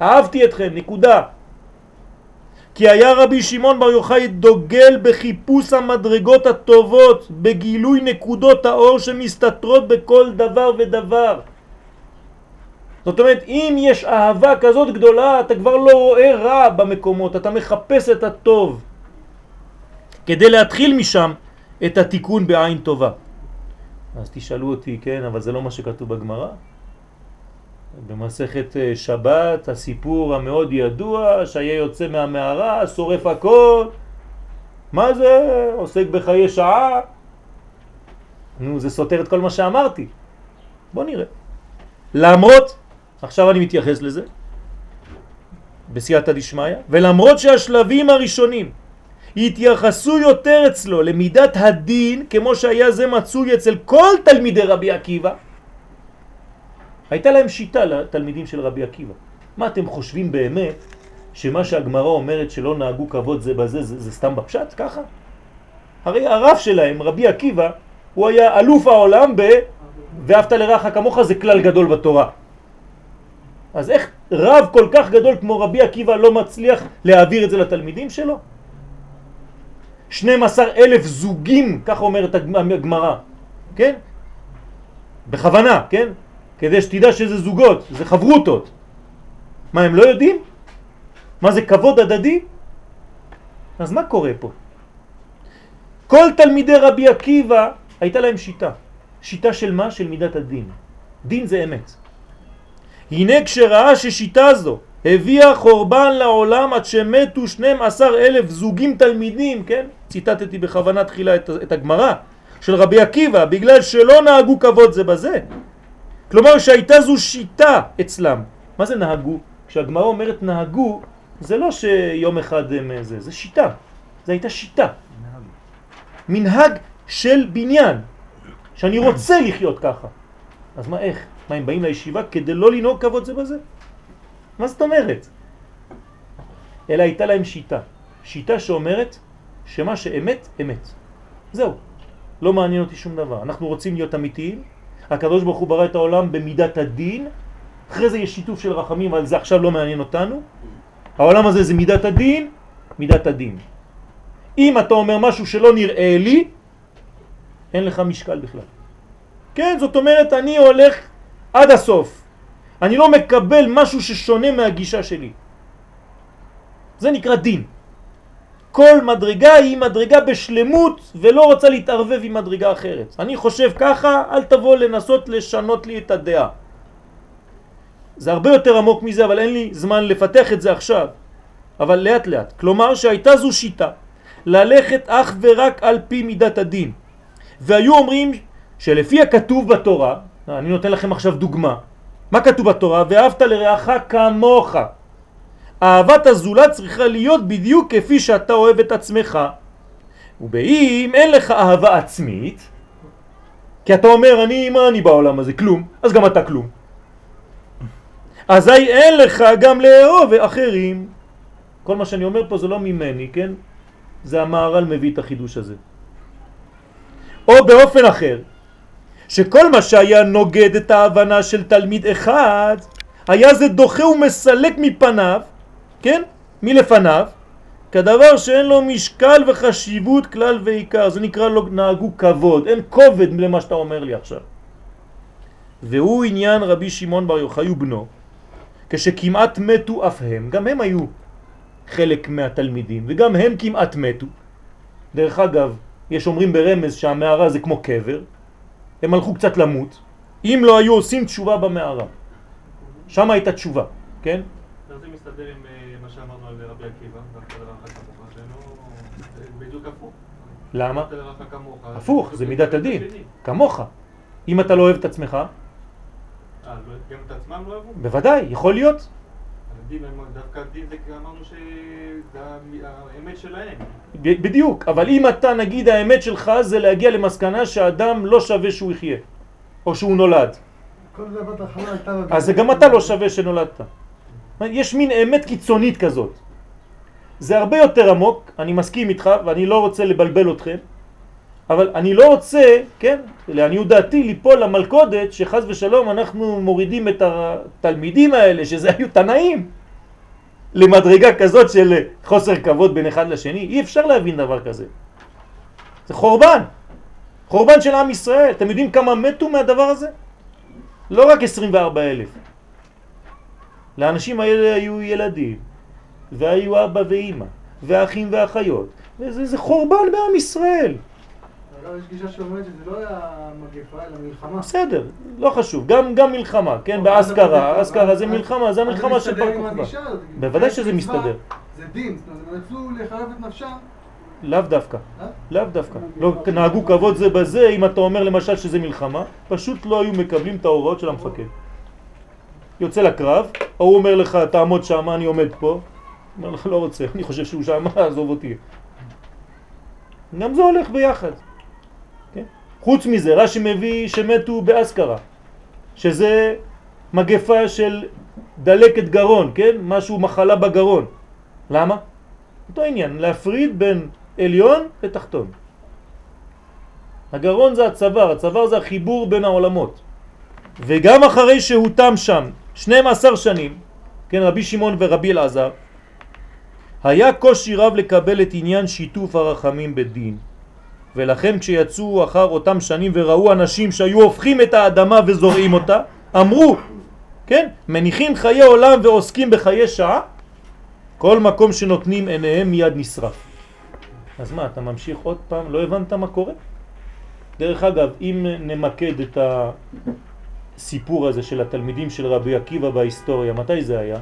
אהבתי אתכם, נקודה. כי היה רבי שמעון בר יוחאי דוגל בחיפוש המדרגות הטובות, בגילוי נקודות האור שמסתתרות בכל דבר ודבר. זאת אומרת, אם יש אהבה כזאת גדולה, אתה כבר לא רואה רע במקומות, אתה מחפש את הטוב. כדי להתחיל משם את התיקון בעין טובה. אז תשאלו אותי, כן, אבל זה לא מה שכתוב בגמרא? במסכת אה, שבת, הסיפור המאוד ידוע, שהיה יוצא מהמערה, שורף הכל. מה זה? עוסק בחיי שעה? נו, זה סותר את כל מה שאמרתי. בוא נראה. למרות, עכשיו אני מתייחס לזה, בסייעתא דשמיא, ולמרות שהשלבים הראשונים התייחסו יותר אצלו למידת הדין, כמו שהיה זה מצוי אצל כל תלמידי רבי עקיבא, הייתה להם שיטה לתלמידים של רבי עקיבא. מה אתם חושבים באמת שמה שהגמרא אומרת שלא נהגו כבוד זה בזה, זה, זה סתם בפשט ככה? הרי הרב שלהם, רבי עקיבא, הוא היה אלוף העולם ב... ואהבת לרעך כמוך זה כלל גדול בתורה. אז איך רב כל כך גדול כמו רבי עקיבא לא מצליח להעביר את זה לתלמידים שלו? 12 אלף זוגים, כך אומרת הגמרא, כן? בכוונה, כן? כדי שתדע שזה זוגות, זה חברותות. מה, הם לא יודעים? מה זה כבוד הדדי? אז מה קורה פה? כל תלמידי רבי עקיבא הייתה להם שיטה. שיטה של מה? של מידת הדין. דין זה אמת. הנה כשראה ששיטה זו הביאה חורבן לעולם עד שמתו 12 אלף זוגים תלמידים, כן? ציטטתי בכוונה תחילה את, את הגמרא של רבי עקיבא, בגלל שלא נהגו כבוד זה בזה. כלומר שהייתה זו שיטה אצלם. מה זה נהגו? כשהגמרא אומרת נהגו, זה לא שיום אחד הם זה, זה שיטה. זה הייתה שיטה. מנהג של בניין, שאני רוצה לחיות ככה. אז מה, איך? מה, הם באים לישיבה כדי לא לנהוג כבוד זה בזה? מה זאת אומרת? אלא הייתה להם שיטה. שיטה שאומרת שמה שאמת, אמת. זהו. לא מעניין אותי שום דבר. אנחנו רוצים להיות אמיתיים, הקדוש ברוך הוא ברא את העולם במידת הדין, אחרי זה יש שיתוף של רחמים, אבל זה עכשיו לא מעניין אותנו. העולם הזה זה מידת הדין, מידת הדין. אם אתה אומר משהו שלא נראה לי, אין לך משקל בכלל. כן, זאת אומרת, אני הולך עד הסוף. אני לא מקבל משהו ששונה מהגישה שלי. זה נקרא דין. כל מדרגה היא מדרגה בשלמות ולא רוצה להתערבב עם מדרגה אחרת. אני חושב ככה, אל תבוא לנסות לשנות לי את הדעה. זה הרבה יותר עמוק מזה, אבל אין לי זמן לפתח את זה עכשיו. אבל לאט לאט. כלומר שהייתה זו שיטה ללכת אך ורק על פי מידת הדין. והיו אומרים שלפי הכתוב בתורה, אני נותן לכם עכשיו דוגמה, מה כתוב בתורה? ואהבת לרעך כמוך. אהבת הזולת צריכה להיות בדיוק כפי שאתה אוהב את עצמך. ובאם אין לך אהבה עצמית, כי אתה אומר, אני, מה אני בעולם הזה? כלום. אז גם אתה כלום. אזי אין לך גם לאהוב אחרים. כל מה שאני אומר פה זה לא ממני, כן? זה המערל מביא את החידוש הזה. או באופן אחר, שכל מה שהיה נוגד את ההבנה של תלמיד אחד, היה זה דוחה ומסלק מפניו, כן? מלפניו, כדבר שאין לו משקל וחשיבות כלל ועיקר. זה נקרא לא נהגו כבוד, אין כובד למה שאתה אומר לי עכשיו. והוא עניין רבי שמעון בר יוחאי ובנו, כשכמעט מתו אף הם, גם הם היו חלק מהתלמידים, וגם הם כמעט מתו. דרך אגב, יש אומרים ברמז שהמערה זה כמו קבר, הם הלכו קצת למות, אם לא היו עושים תשובה במערה. שם הייתה תשובה, כן? זה מסתדר עם אה, מה שאמרנו על רבי עקיבא, לא... בדיוק הפוך. למה? הפוך, זה מידת הדין. כמוך. אם אתה לא אוהב את עצמך, אה, לא- גם את עצמם לא אהבו? בוודאי, יכול להיות. דווקא הדין זה כי אמרנו האמת שלהם. בדיוק, אבל אם אתה נגיד האמת שלך זה להגיע למסקנה שהאדם לא שווה שהוא יחיה, או שהוא נולד, כל זה בתחנה הייתה... אז גם אתה לא שווה שנולדת. יש מין אמת קיצונית כזאת. זה הרבה יותר עמוק, אני מסכים איתך ואני לא רוצה לבלבל אתכם, אבל אני לא רוצה, כן, לעניות דעתי, ליפול למלכודת שחז ושלום אנחנו מורידים את התלמידים האלה, שזה היו תנאים, למדרגה כזאת של חוסר כבוד בין אחד לשני. אי אפשר להבין דבר כזה. זה חורבן. חורבן של עם ישראל. אתם יודעים כמה מתו מהדבר הזה? לא רק 24 אלף. לאנשים האלה היו ילדים, והיו אבא ואימא, ואחים ואחיות, וזה זה חורבן בעם ישראל. אגב, יש גישה שאומרת שזה לא היה מגפה, אלא מלחמה. בסדר, לא חשוב, גם, גם מלחמה, כן, באסכרה, אסכרה זה מלחמה, זה המלחמה של כוכבא. הגישה הזאת. בוודאי שזה מסתדר. זה דין, זאת אומרת, הם רצו לחרב את נפשם. לאו דווקא, אה? לאו דווקא. לא נהגו כבוד זה בזה, אם אתה אומר למשל שזה מלחמה, פשוט לא היו מקבלים את ההוראות של המפקד. יוצא לקרב, הוא אומר לך, תעמוד שם, אני עומד פה. אומר לך, לא רוצה, אני חושב שהוא שם, [LAUGHS] עזוב אותי. גם זה הולך ביחד. כן? חוץ מזה, רש"י מביא שמתו באסכרה, שזה מגפה של דלקת גרון, כן? משהו, מחלה בגרון. למה? אותו עניין, להפריד בין עליון לתחתון. הגרון זה הצוואר, הצוואר זה החיבור בין העולמות. וגם אחרי שהותם שם 12 שנים, כן, רבי שמעון ורבי אלעזר, היה קושי רב לקבל את עניין שיתוף הרחמים בדין. ולכן כשיצאו אחר אותם שנים וראו אנשים שהיו הופכים את האדמה וזורעים אותה, אמרו, כן, מניחים חיי עולם ועוסקים בחיי שעה, כל מקום שנותנים עיניהם מיד נשרף. אז מה, אתה ממשיך עוד פעם? לא הבנת מה קורה? דרך אגב, אם נמקד את הסיפור הזה של התלמידים של רבי עקיבא בהיסטוריה, מתי זה היה?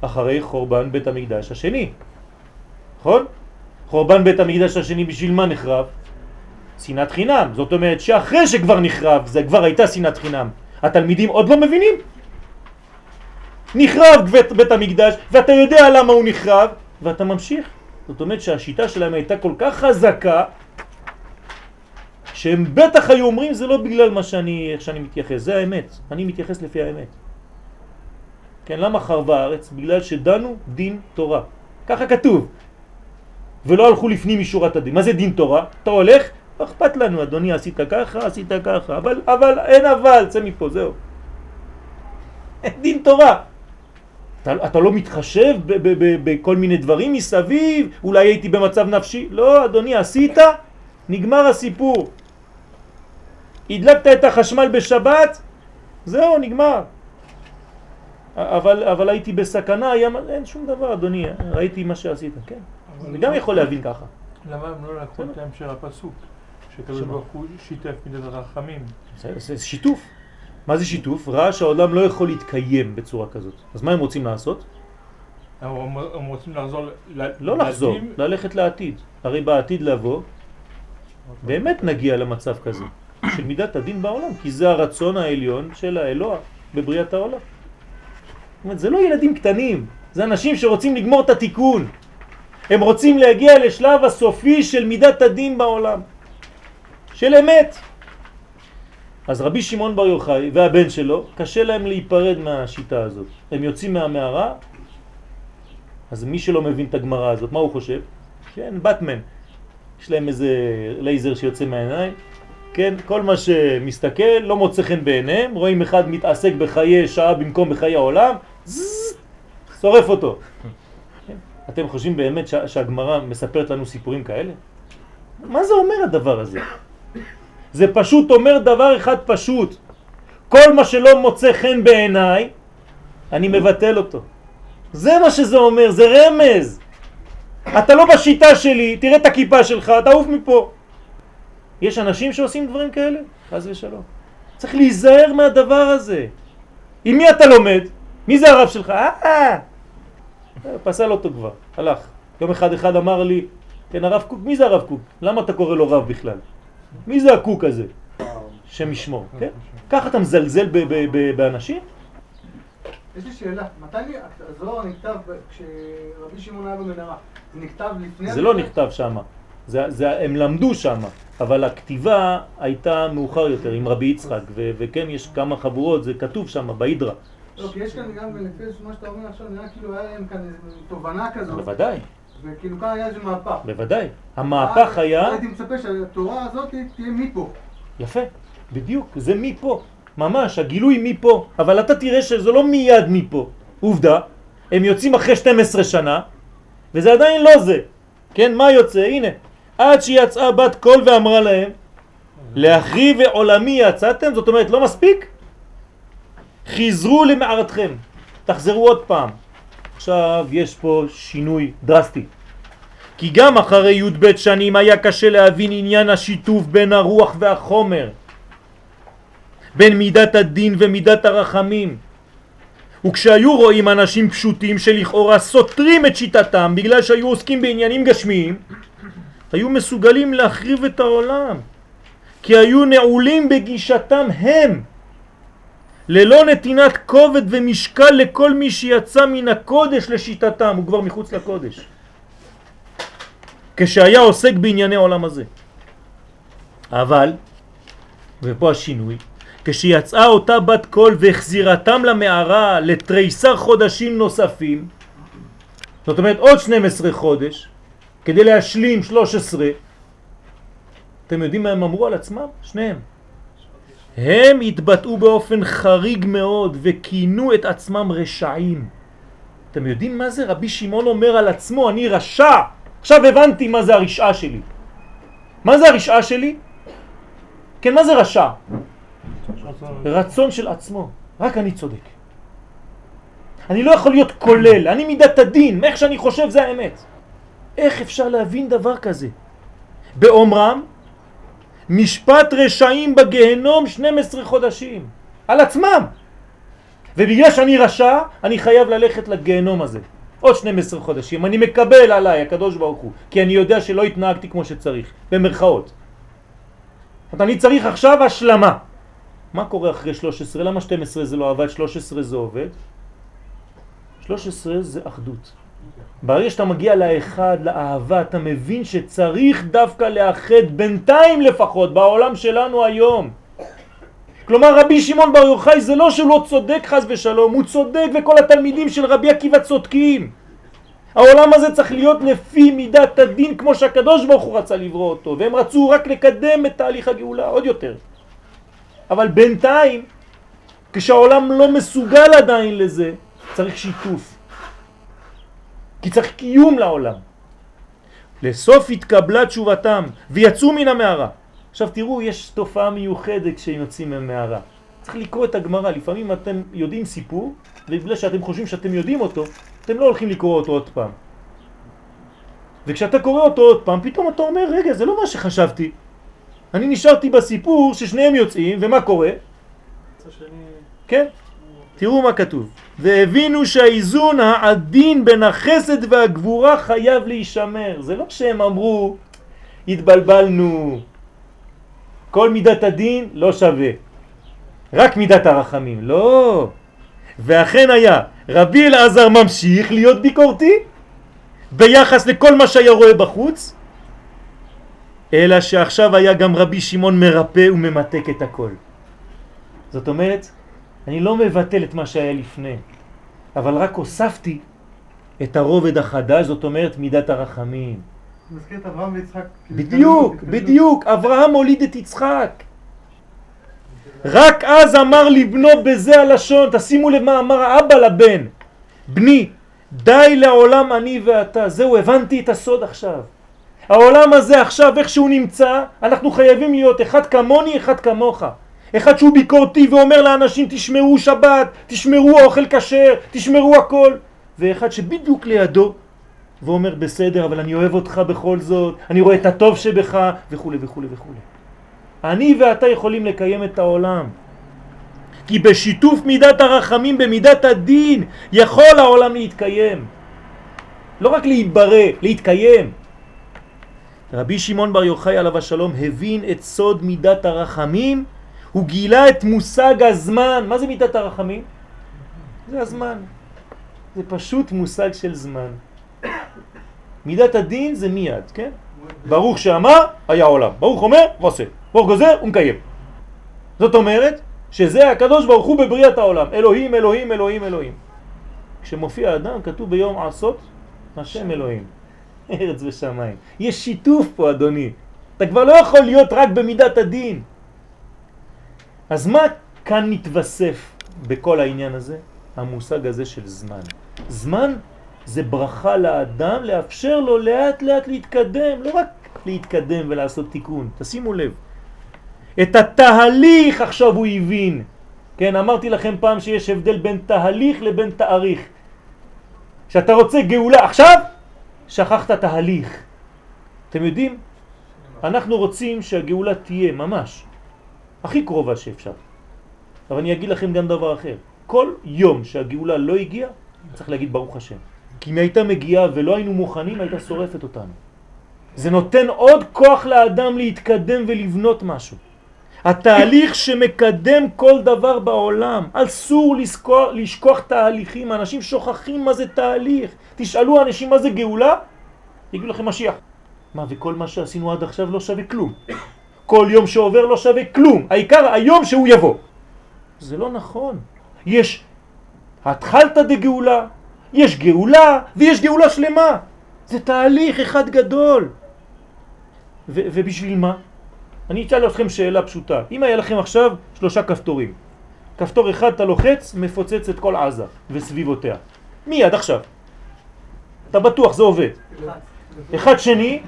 אחרי חורבן בית המקדש השני, נכון? חורבן בית המקדש השני בשביל מה נחרב? שנאת חינם. זאת אומרת שאחרי שכבר נחרב, זה כבר הייתה שנאת חינם. התלמידים עוד לא מבינים? נחרב בית, בית המקדש, ואתה יודע למה הוא נחרב, ואתה ממשיך. זאת אומרת שהשיטה שלהם הייתה כל כך חזקה, שהם בטח היו אומרים זה לא בגלל מה שאני, איך שאני מתייחס, זה האמת, אני מתייחס לפי האמת. כן, למה חרבה הארץ? בגלל שדנו דין תורה. ככה כתוב. ולא הלכו לפנים משורת הדין. מה זה דין תורה? אתה הולך אכפת לנו, אדוני, עשית ככה, עשית ככה, אבל, אבל, אין אבל, צא מפה, זהו. אין [LAUGHS] דין תורה. אתה, אתה לא מתחשב בכל מיני דברים מסביב, אולי הייתי במצב נפשי? לא, אדוני, עשית, נגמר הסיפור. הדלקת את החשמל בשבת, זהו, נגמר. אבל, אבל הייתי בסכנה, היה, אין שום דבר, אדוני, ראיתי מה שעשית, כן. אני גם יכול להבין ככה. למה הם לא לקחו את ההמשך הפסוק? שקדוש ברוך הוא שיתף מידת הרחמים. זה שיתוף. מה זה שיתוף? ראה שהעולם לא יכול להתקיים בצורה כזאת. אז מה הם רוצים לעשות? הם רוצים לחזור... לא לחזור, ללכת לעתיד. הרי בעתיד לבוא, באמת נגיע למצב כזה, של מידת הדין בעולם, כי זה הרצון העליון של האלוה בבריאת העולם. אומרת, זה לא ילדים קטנים, זה אנשים שרוצים לגמור את התיקון. הם רוצים להגיע לשלב הסופי של מידת הדין בעולם. של אמת. אז רבי שמעון בר יוחאי והבן שלו, קשה להם להיפרד מהשיטה הזאת. הם יוצאים מהמערה, אז מי שלא מבין את הגמרא הזאת, מה הוא חושב? כן, בטמן. יש להם איזה לייזר שיוצא מהעיניים, כן, כל מה שמסתכל לא מוצא חן בעיניהם, רואים אחד מתעסק בחיי שעה במקום בחיי העולם, שורף אותו. אתם חושבים באמת שהגמרא מספרת לנו סיפורים כאלה? מה זה אומר הדבר הזה? זה פשוט אומר דבר אחד פשוט. כל מה שלא מוצא חן בעיניי, אני מבטל אותו. זה מה שזה אומר, זה רמז. אתה לא בשיטה שלי, תראה את הכיפה שלך, תעוף מפה. יש אנשים שעושים דברים כאלה, חס ושלום. צריך להיזהר מהדבר הזה. עם מי אתה לומד? מי זה הרב שלך? אה, אה. פסל אותו כבר, הלך. יום אחד אחד אמר לי, כן הרב קוק, מי זה הרב קוק? למה אתה קורא לו רב בכלל? מי זה הקוק הזה? שם ישמור, כן? ככה אתה מזלזל באנשים? יש לי שאלה, מתי הזוהר נכתב כשרבי שמעון היה במנהרה? זה נכתב לפני... זה לא נכתב שם, הם למדו שם, אבל הכתיבה הייתה מאוחר יותר עם רבי יצחק, וכן יש כמה חבורות, זה כתוב שם, בהידרה. לא, כי יש כאן גם, לפי מה שאתה אומר עכשיו, נראה כאילו היה להם כאן תובנה כזאת. בוודאי. וכאילו כאן היה איזה מהפך. בוודאי. המהפך היה... הייתי מצפה שהתורה הזאת תהיה מפה. יפה, בדיוק, זה מפה. ממש, הגילוי מפה. אבל אתה תראה שזה לא מיד מפה. עובדה, הם יוצאים אחרי 12 שנה, וזה עדיין לא זה. כן, מה יוצא? הנה. עד שיצאה בת קול ואמרה להם, להחריב עולמי יצאתם, זאת אומרת, לא מספיק? חזרו למערתכם, תחזרו עוד פעם. עכשיו יש פה שינוי דרסטי. כי גם אחרי י"ב שנים היה קשה להבין עניין השיתוף בין הרוח והחומר, בין מידת הדין ומידת הרחמים. וכשהיו רואים אנשים פשוטים שלכאורה סותרים את שיטתם בגלל שהיו עוסקים בעניינים גשמיים, היו מסוגלים להחריב את העולם, כי היו נעולים בגישתם הם. ללא נתינת כובד ומשקל לכל מי שיצא מן הקודש לשיטתם, הוא כבר מחוץ לקודש. כשהיה עוסק בענייני עולם הזה. אבל, ופה השינוי, כשיצאה אותה בת קול והחזירתם למערה לתריסר חודשים נוספים, זאת אומרת עוד 12 חודש, כדי להשלים 13, אתם יודעים מה הם אמרו על עצמם? שניהם. הם התבטאו באופן חריג מאוד וכינו את עצמם רשעים. אתם יודעים מה זה? רבי שמעון אומר על עצמו, אני רשע. עכשיו הבנתי מה זה הרשעה שלי. מה זה הרשעה שלי? כן, מה זה רשע? רצון של עצמו. רק אני צודק. אני לא יכול להיות כולל, אני מידת הדין, איך שאני חושב זה האמת. איך אפשר להבין דבר כזה? באומרם משפט רשעים בגהנום 12 חודשים, על עצמם. ובגלל שאני רשע, אני חייב ללכת לגהנום הזה. עוד 12 חודשים. אני מקבל עליי, הקדוש ברוך הוא, כי אני יודע שלא התנהגתי כמו שצריך, במרכאות. אני צריך עכשיו השלמה. מה קורה אחרי 13? למה 12 זה לא עבד? 13 זה עובד. 13 זה אחדות. ברגע שאתה מגיע לאחד, לאהבה, אתה מבין שצריך דווקא לאחד בינתיים לפחות, בעולם שלנו היום. כלומר רבי שמעון בר יוחאי זה לא שהוא לא צודק חס ושלום, הוא צודק וכל התלמידים של רבי עקיבא צודקים. העולם הזה צריך להיות לפי מידת הדין כמו שהקדוש ברוך הוא רצה לברוא אותו והם רצו רק לקדם את תהליך הגאולה עוד יותר אבל בינתיים כשהעולם לא מסוגל עדיין לזה צריך שיתוף כי צריך קיום לעולם לסוף התקבלה תשובתם ויצאו מן המערה עכשיו תראו יש תופעה מיוחדת כשהם יוצאים מהמערה צריך לקרוא את הגמרא לפעמים אתם יודעים סיפור ובגלל שאתם חושבים שאתם יודעים אותו אתם לא הולכים לקרוא אותו עוד פעם. וכשאתה קורא אותו עוד פעם, פתאום אתה אומר, רגע, זה לא מה שחשבתי. אני נשארתי בסיפור ששניהם יוצאים, ומה קורה? כן, תראו מה כתוב. והבינו שהאיזון העדין בין החסד והגבורה חייב להישמר. זה לא שהם אמרו, התבלבלנו, כל מידת הדין לא שווה, רק מידת הרחמים. לא. ואכן היה, רבי אלעזר ממשיך להיות ביקורתי ביחס לכל מה שהיה רואה בחוץ, אלא שעכשיו היה גם רבי שמעון מרפא וממתק את הכל. זאת אומרת, אני לא מבטל את מה שהיה לפני, אבל רק הוספתי את הרובד החדש, זאת אומרת מידת הרחמים. מזכיר את אברהם ויצחק. בדיוק, בדיוק, אברהם הוליד את יצחק. רק אז אמר לבנו בזה הלשון, תשימו לב מה אמר האבא לבן, בני, די לעולם אני ואתה, זהו, הבנתי את הסוד עכשיו. העולם הזה עכשיו, איך שהוא נמצא, אנחנו חייבים להיות אחד כמוני, אחד כמוך. אחד שהוא ביקורתי ואומר לאנשים תשמרו שבת, תשמרו אוכל כשר, תשמרו הכל. ואחד שבדיוק לידו ואומר בסדר, אבל אני אוהב אותך בכל זאת, אני רואה את הטוב שבך וכו' וכו' וכו'. אני ואתה יכולים לקיים את העולם. כי בשיתוף מידת הרחמים במידת הדין יכול העולם להתקיים. לא רק להיברא, להתקיים. רבי שמעון בר יוחאי עליו השלום הבין את סוד מידת הרחמים, הוא גילה את מושג הזמן. מה זה מידת הרחמים? זה הזמן. זה פשוט מושג של זמן. מידת הדין זה מיד, כן? ברוך שאמר, היה עולם. ברוך אומר, ועושה. ברוך גוזר ומקיים. זאת אומרת שזה הקדוש ברוך הוא בבריאת העולם. אלוהים, אלוהים, אלוהים, אלוהים. כשמופיע אדם כתוב ביום עשות השם אלוהים. [LAUGHS] ארץ ושמיים. יש שיתוף פה אדוני. אתה כבר לא יכול להיות רק במידת הדין. אז מה כאן מתווסף בכל העניין הזה? המושג הזה של זמן. זמן זה ברכה לאדם לאפשר לו לאט לאט להתקדם, לא רק להתקדם ולעשות תיקון, תשימו לב. את התהליך עכשיו הוא הבין. כן, אמרתי לכם פעם שיש הבדל בין תהליך לבין תאריך. כשאתה רוצה גאולה עכשיו, שכחת תהליך. אתם יודעים? אנחנו רוצים שהגאולה תהיה ממש הכי קרובה שאפשר. אבל אני אגיד לכם גם דבר אחר. כל יום שהגאולה לא הגיעה, צריך להגיד ברוך השם. כי אם הייתה מגיעה ולא היינו מוכנים, הייתה שורפת אותנו. זה נותן עוד כוח לאדם להתקדם ולבנות משהו. התהליך שמקדם כל דבר בעולם. אסור לשכוח, לשכוח תהליכים, אנשים שוכחים מה זה תהליך. תשאלו אנשים מה זה גאולה, יגידו לכם משיח. מה, וכל מה שעשינו עד עכשיו לא שווה כלום. כל יום שעובר לא שווה כלום. העיקר היום שהוא יבוא. זה לא נכון. יש התחלת דגאולה, יש גאולה ויש גאולה שלמה. זה תהליך אחד גדול. ובשביל מה? אני אשאל אתכם שאלה פשוטה. אם היה לכם עכשיו שלושה כפתורים, כפתור אחד אתה לוחץ, מפוצץ את כל עזה וסביבותיה. מיד עכשיו. אתה בטוח, זה עובד. אחד שני,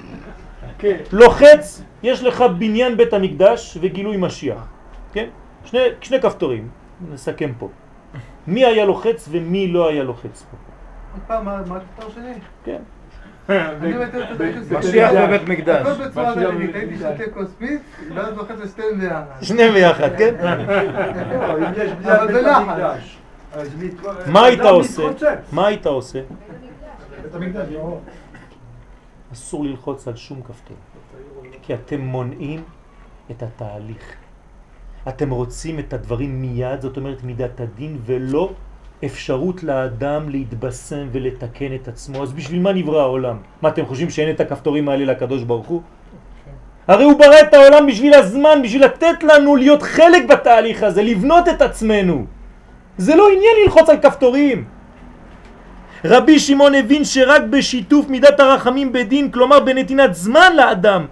לוחץ, יש לך בניין בית המקדש וגילוי משיח. כן? שני, שני כפתורים, נסכם פה. מי היה לוחץ ומי לא היה לוחץ פה. עוד פעם, מה הכפתור שלי? כן. [LAUGHS] משיח בבית מקדש. הכל בצורה דרך, הייתי שותה כוס פיס, ואז לוחץ לשתיהם ביחד. שניהם ביחד, כן? [LAUGHS] [LAUGHS] יש אבל מת- מה היית עושה? מה היית עושה? בית המקדש, לא. אסור ללחוץ על שום כפתור, כי אתם מונעים את התהליך. אתם רוצים את הדברים מיד, זאת אומרת מידת הדין, ולא אפשרות לאדם להתבשם ולתקן את עצמו. אז בשביל מה נברא העולם? מה אתם חושבים שאין את הכפתורים האלה לקדוש ברוך הוא? הרי הוא ברא את העולם בשביל הזמן, בשביל לתת לנו להיות חלק בתהליך הזה, לבנות את עצמנו. זה לא עניין ללחוץ על כפתורים. רבי שמעון הבין שרק בשיתוף מידת הרחמים בדין, כלומר בנתינת זמן לאדם,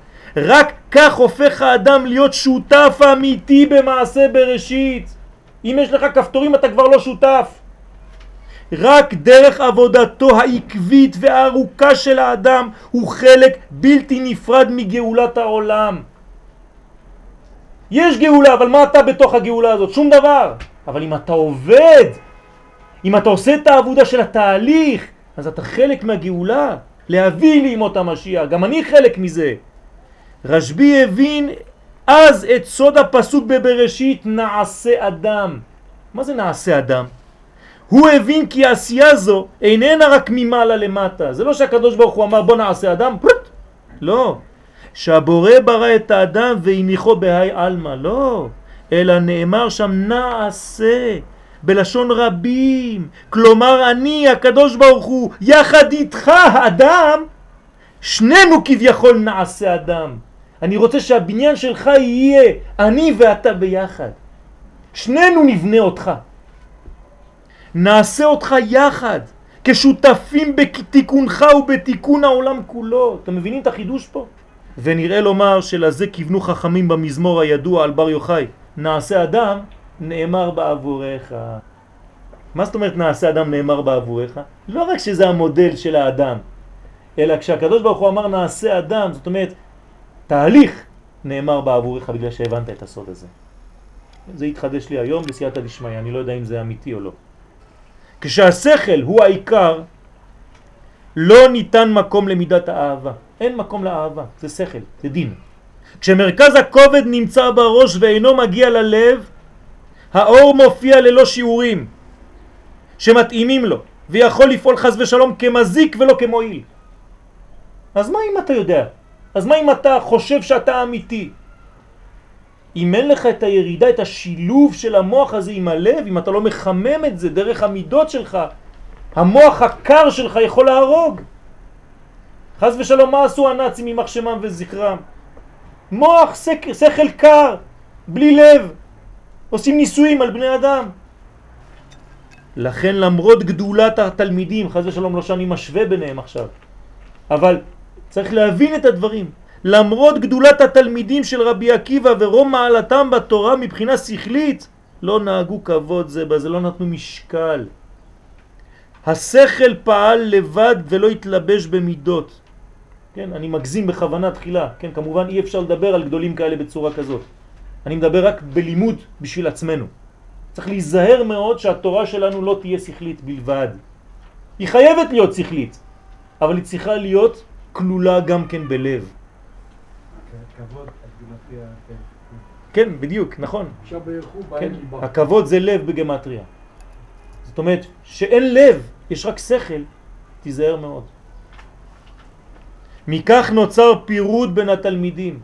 רק כך הופך האדם להיות שותף אמיתי במעשה בראשית. אם יש לך כפתורים אתה כבר לא שותף. רק דרך עבודתו העקבית והארוכה של האדם הוא חלק בלתי נפרד מגאולת העולם. יש גאולה, אבל מה אתה בתוך הגאולה הזאת? שום דבר. אבל אם אתה עובד, אם אתה עושה את העבודה של התהליך, אז אתה חלק מהגאולה, להביא לימות המשיח, גם אני חלק מזה. רשב"י הבין אז את סוד הפסוק בבראשית נעשה אדם. מה זה נעשה אדם? הוא הבין כי העשייה זו איננה רק ממעלה למטה. זה לא שהקדוש ברוך הוא אמר בוא נעשה אדם, פרוט. לא. שהבורא ברא את האדם והניחו בהי עלמא, לא. אלא נאמר שם נעשה. בלשון רבים, כלומר אני הקדוש ברוך הוא יחד איתך האדם, שנינו כביכול נעשה אדם. אני רוצה שהבניין שלך יהיה אני ואתה ביחד. שנינו נבנה אותך. נעשה אותך יחד, כשותפים בתיקונך ובתיקון העולם כולו. אתם מבינים את החידוש פה? ונראה לומר שלזה כיוונו חכמים במזמור הידוע על בר יוחאי. נעשה אדם נאמר בעבורך. מה זאת אומרת נעשה אדם נאמר בעבורך? לא רק שזה המודל של האדם, אלא כשהקדוש ברוך הוא אמר נעשה אדם, זאת אומרת תהליך נאמר בעבורך בגלל שהבנת את הסוד הזה. זה התחדש לי היום בסייעתא דשמיא, אני לא יודע אם זה אמיתי או לא. כשהשכל הוא העיקר, לא ניתן מקום למידת האהבה. אין מקום לאהבה, זה שכל, זה דין. כשמרכז הכובד נמצא בראש ואינו מגיע ללב, האור מופיע ללא שיעורים שמתאימים לו, ויכול לפעול חז ושלום כמזיק ולא כמועיל. אז מה אם אתה יודע? אז מה אם אתה חושב שאתה אמיתי? אם אין לך את הירידה, את השילוב של המוח הזה עם הלב, אם אתה לא מחמם את זה דרך המידות שלך, המוח הקר שלך יכול להרוג. חז ושלום, מה עשו הנאצים עם מחשמם וזכרם? מוח, שכל, שכל קר, בלי לב. עושים ניסויים על בני אדם. לכן למרות גדולת התלמידים, חז ושלום לא שאני משווה ביניהם עכשיו, אבל צריך להבין את הדברים. למרות גדולת התלמידים של רבי עקיבא ורום מעלתם בתורה מבחינה שכלית, לא נהגו כבוד זה בזה, לא נתנו משקל. השכל פעל לבד ולא התלבש במידות. כן, אני מגזים בכוונה תחילה, כן, כמובן אי אפשר לדבר על גדולים כאלה בצורה כזאת. אני מדבר רק בלימוד בשביל עצמנו. צריך להיזהר מאוד שהתורה שלנו לא תהיה שכלית בלבד. היא חייבת להיות שכלית, אבל היא צריכה להיות כלולה גם כן בלב. כבוד, כן, בדיוק, נכון. כן, הכבוד זה לב בגמטריה. זאת אומרת, שאין לב, יש רק שכל, תיזהר מאוד. מכך נוצר פירוד בין התלמידים.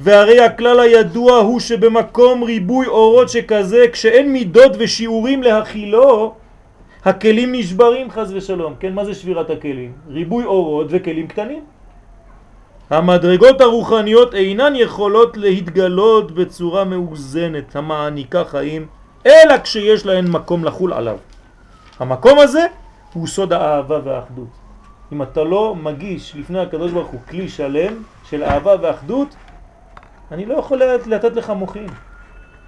והרי הכלל הידוע הוא שבמקום ריבוי אורות שכזה, כשאין מידות ושיעורים להכילו, הכלים נשברים חז ושלום. כן, מה זה שבירת הכלים? ריבוי אורות וכלים קטנים. המדרגות הרוחניות אינן יכולות להתגלות בצורה מאוזנת המעניקה חיים, אלא כשיש להן מקום לחול עליו. המקום הזה הוא סוד האהבה והאחדות. אם אתה לא מגיש לפני הקדוש ברוך הוא כלי שלם של אהבה ואחדות, אני לא יכול לתת לך מוכין.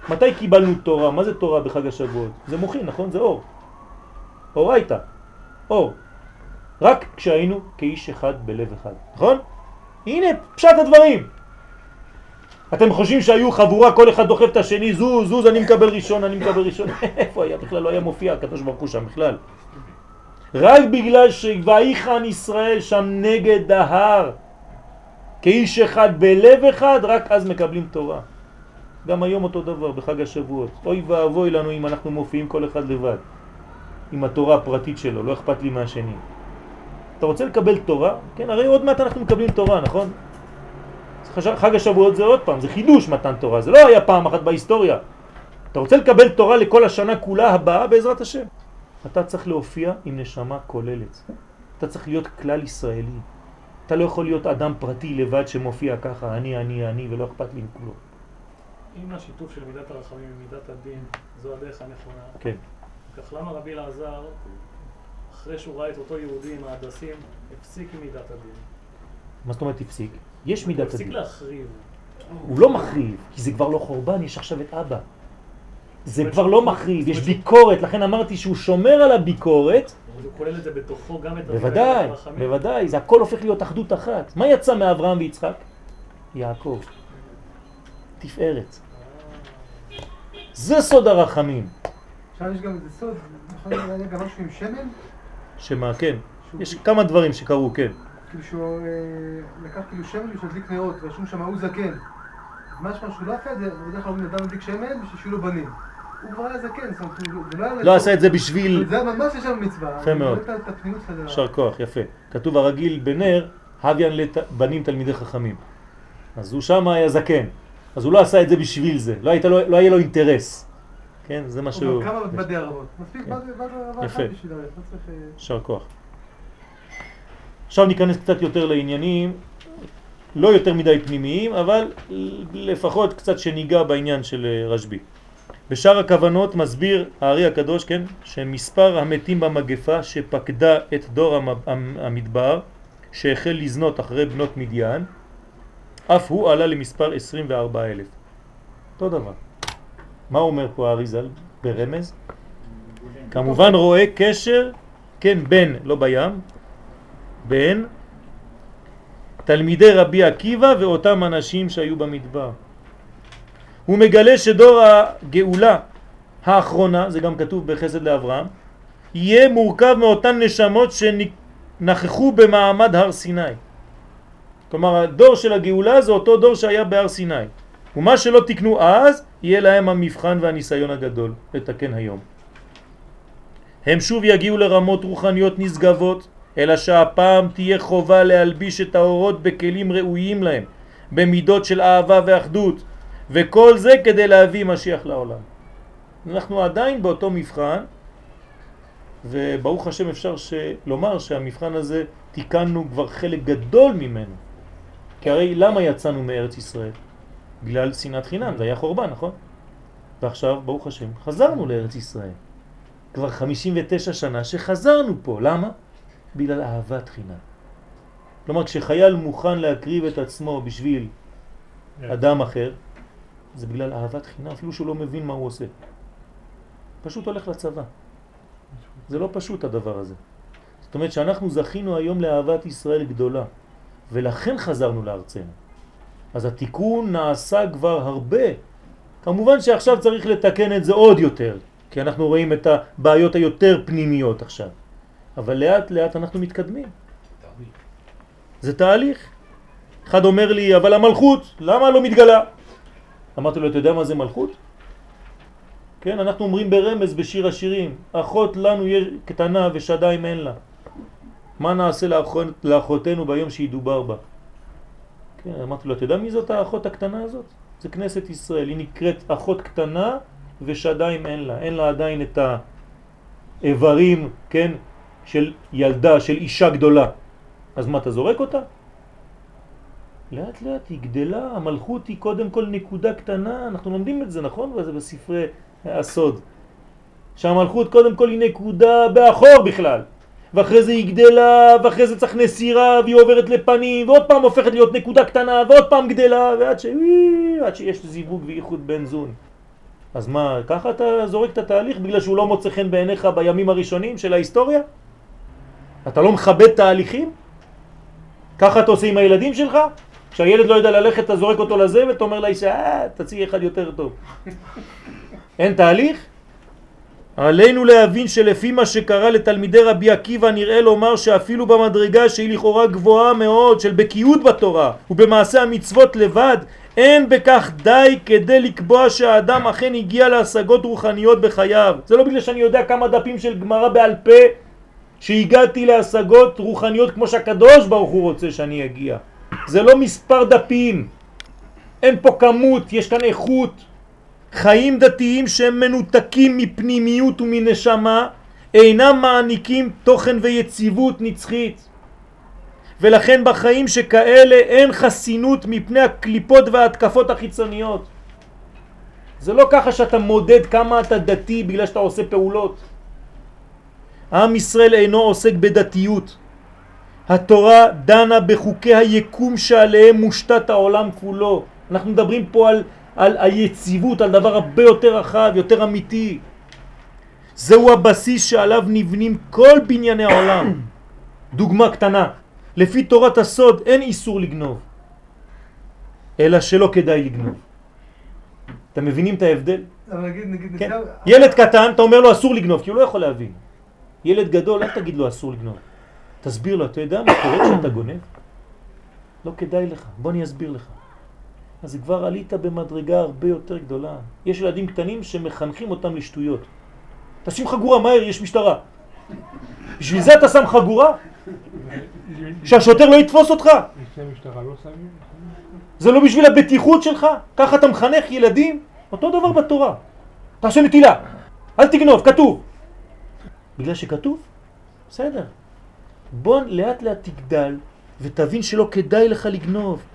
מתי קיבלנו תורה? מה זה תורה בחג השבועות? זה מוכין, נכון? זה אור. אור הייתה. אור. רק כשהיינו כאיש אחד בלב אחד. נכון? הנה פשט הדברים. אתם חושבים שהיו חבורה, כל אחד דוחף את השני, זוז, זוז, אני מקבל ראשון, אני מקבל ראשון. [LAUGHS] איפה היה? בכלל לא היה מופיע הקדוש ברוך הוא שם בכלל. רק בגלל שויחן ישראל שם נגד ההר, כאיש אחד בלב אחד, רק אז מקבלים תורה. גם היום אותו דבר, בחג השבועות. אוי ואבוי לנו אם אנחנו מופיעים כל אחד לבד, עם התורה הפרטית שלו, לא אכפת לי מהשני. אתה רוצה לקבל תורה? כן, הרי עוד מעט אנחנו מקבלים תורה, נכון? חג השבועות זה עוד פעם, זה חידוש מתן תורה, זה לא היה פעם אחת בהיסטוריה. אתה רוצה לקבל תורה לכל השנה כולה הבאה בעזרת השם. אתה צריך להופיע עם נשמה כוללת. אתה צריך להיות כלל ישראלי. אתה לא יכול להיות אדם פרטי לבד שמופיע ככה, אני, אני, אני, ולא אכפת לי מכלום. אם השיתוף של מידת הרחמים ומידת הדין זו הדרך הנכונה, כן. כך למה רבי אלעזר אחרי שהוא ראה את אותו יהודי עם ההדסים, הפסיק עם מידת הדין. מה זאת אומרת הפסיק? יש מידת הפסיק הדין. להחריב. הוא לא מחריב, כי זה כבר לא חורבן, יש עכשיו את אבא. זה כבר לא מחריב, יש ביקורת, לכן אמרתי שהוא שומר על הביקורת, הוא כולל את זה בתוכו גם את בוודאי. בוודאי, זה הכל הופך להיות אחדות אחת. מה יצא מאברהם ויצחק? יעקב. תפארת. זה סוד הרחמים. עכשיו יש גם איזה סוד, יכול להיות גם משהו עם שמן? שמה, כן. יש כמה דברים שקרו, כן. כאילו שהוא אה, לקח כאילו שמן בשביל להדליק נרות, ורשום שם ההוא זקן. משמע שהוא לא עשה את זה, בדרך כלל אומרים אדם מדליק שמן בשביל שיהיו לו בנים. הוא כבר היה זקן, זאת אומרת, הוא- זה לא היה... לא עשה את זה בשביל... זה ממש יש שם מצווה. יפה מאוד. יישר כוח, יפה. כתוב הרגיל בנר, הביאן לבנים תלמידי חכמים. אז הוא שם היה זקן. אז הוא לא עשה את זה בשביל זה, לא, היית, לו- לא היה לו אינטרס. כן, זה מה שהוא... כמה בדי ערבות. מספיק כן. בד בד ערבה יפה. אחת בשביל ללכת, לא צריך... אה, יישר כוח. עכשיו ניכנס קצת יותר לעניינים, לא יותר מדי פנימיים, אבל לפחות קצת שניגע בעניין של אה, רשב"י. בשאר הכוונות מסביר הארי הקדוש, כן, שמספר המתים במגפה שפקדה את דור המ- המ- המדבר, שהחל לזנות אחרי בנות מדיין, אף הוא עלה למספר 24,000. אותו דבר. מה אומר פה הארי ז"ל ברמז? כמובן רואה קשר, כן, בין, לא בים, בין תלמידי רבי עקיבא ואותם אנשים שהיו במדבר. הוא מגלה שדור הגאולה האחרונה, זה גם כתוב בחסד לאברהם, יהיה מורכב מאותן נשמות שנכחו במעמד הר סיני. כלומר, הדור של הגאולה זה אותו דור שהיה בהר סיני. ומה שלא תקנו אז, יהיה להם המבחן והניסיון הגדול לתקן היום. הם שוב יגיעו לרמות רוחניות נשגבות, אלא שהפעם תהיה חובה להלביש את האורות בכלים ראויים להם, במידות של אהבה ואחדות, וכל זה כדי להביא משיח לעולם. אנחנו עדיין באותו מבחן, וברוך השם אפשר. לומר שהמבחן הזה תיקנו כבר חלק גדול ממנו. כי הרי למה יצאנו מארץ ישראל? בגלל שנאת חינם, זה היה חורבן, נכון? ועכשיו, ברוך השם, חזרנו לארץ ישראל. כבר 59 שנה שחזרנו פה, למה? בגלל אהבת חינם. כלומר, כשחייל מוכן להקריב את עצמו בשביל אדם אחר, זה בגלל אהבת חינם, אפילו שהוא לא מבין מה הוא עושה. פשוט הולך לצבא. זה לא פשוט הדבר הזה. זאת אומרת שאנחנו זכינו היום לאהבת ישראל גדולה, ולכן חזרנו לארצנו. אז התיקון נעשה כבר הרבה. כמובן שעכשיו צריך לתקן את זה עוד יותר, כי אנחנו רואים את הבעיות היותר פנימיות עכשיו. אבל לאט לאט אנחנו מתקדמים. זה תהליך. אחד אומר לי, אבל המלכות, למה לא מתגלה? אמרתי לו, אתה יודע מה זה מלכות? כן, אנחנו אומרים ברמז בשיר השירים, אחות לנו יש קטנה ושדיים אין לה. מה נעשה לאחות, לאחותנו ביום שהיא דובר בה? כן, אמרתי לו, אתה יודע מי זאת האחות הקטנה הזאת? זה כנסת ישראל, היא נקראת אחות קטנה ושדיים אין לה, אין לה עדיין את האיברים, כן, של ילדה, של אישה גדולה. אז מה, אתה זורק אותה? לאט לאט היא גדלה, המלכות היא קודם כל נקודה קטנה, אנחנו לומדים את זה, נכון? וזה בספרי הסוד. שהמלכות קודם כל היא נקודה באחור בכלל. ואחרי זה היא גדלה, ואחרי זה צריך נסירה, והיא עוברת לפנים, ועוד פעם הופכת להיות נקודה קטנה, ועוד פעם גדלה, ועד ש... עד שיש זיווג וייחוד בן זון. אז מה, ככה אתה זורק את התהליך בגלל שהוא לא מוצא חן בעיניך בימים הראשונים של ההיסטוריה? אתה לא מכבד תהליכים? ככה אתה עושה עם הילדים שלך? כשהילד לא יודע ללכת אתה זורק אותו לזה ואתה אומר לאישה, אה, תציעי אחד יותר טוב. [LAUGHS] אין תהליך? עלינו להבין שלפי מה שקרה לתלמידי רבי עקיבא נראה לומר שאפילו במדרגה שהיא לכאורה גבוהה מאוד של בקיאות בתורה ובמעשה המצוות לבד אין בכך די כדי לקבוע שהאדם אכן הגיע להשגות רוחניות בחייו. זה לא בגלל שאני יודע כמה דפים של גמרא בעל פה שהגעתי להשגות רוחניות כמו שהקדוש ברוך הוא רוצה שאני אגיע. זה לא מספר דפים, אין פה כמות, יש כאן איכות. חיים דתיים שהם מנותקים מפנימיות ומנשמה אינם מעניקים תוכן ויציבות נצחית. ולכן בחיים שכאלה אין חסינות מפני הקליפות וההתקפות החיצוניות. זה לא ככה שאתה מודד כמה אתה דתי בגלל שאתה עושה פעולות. עם ישראל אינו עוסק בדתיות. התורה דנה בחוקי היקום שעליהם מושתת העולם כולו. אנחנו מדברים פה על, על היציבות, על דבר הרבה יותר רחב, יותר אמיתי. זהו הבסיס שעליו נבנים כל בנייני העולם. [COUGHS] דוגמה קטנה, לפי תורת הסוד אין איסור לגנוב, אלא שלא כדאי לגנוב. אתם מבינים את ההבדל? אבל נגיד, נגיד, כן. ילד קטן, אתה אומר לו אסור לגנוב, כי הוא לא יכול להבין. ילד גדול, אל תגיד לו אסור לגנוב. תסביר לו, אתה יודע מה קורה כשאתה גונב? לא כדאי לך, בוא אני אסביר לך. אז כבר עלית במדרגה הרבה יותר גדולה. יש ילדים קטנים שמחנכים אותם לשטויות. תשים חגורה מהר, יש משטרה. בשביל זה אתה שם חגורה? שהשוטר לא יתפוס אותך? לא שמים? זה לא בשביל הבטיחות שלך? ככה אתה מחנך ילדים? אותו דבר בתורה. תעשה נטילה, אל תגנוב, כתוב. בגלל שכתוב? בסדר. בוא לאט לאט תגדל ותבין שלא כדאי לך לגנוב.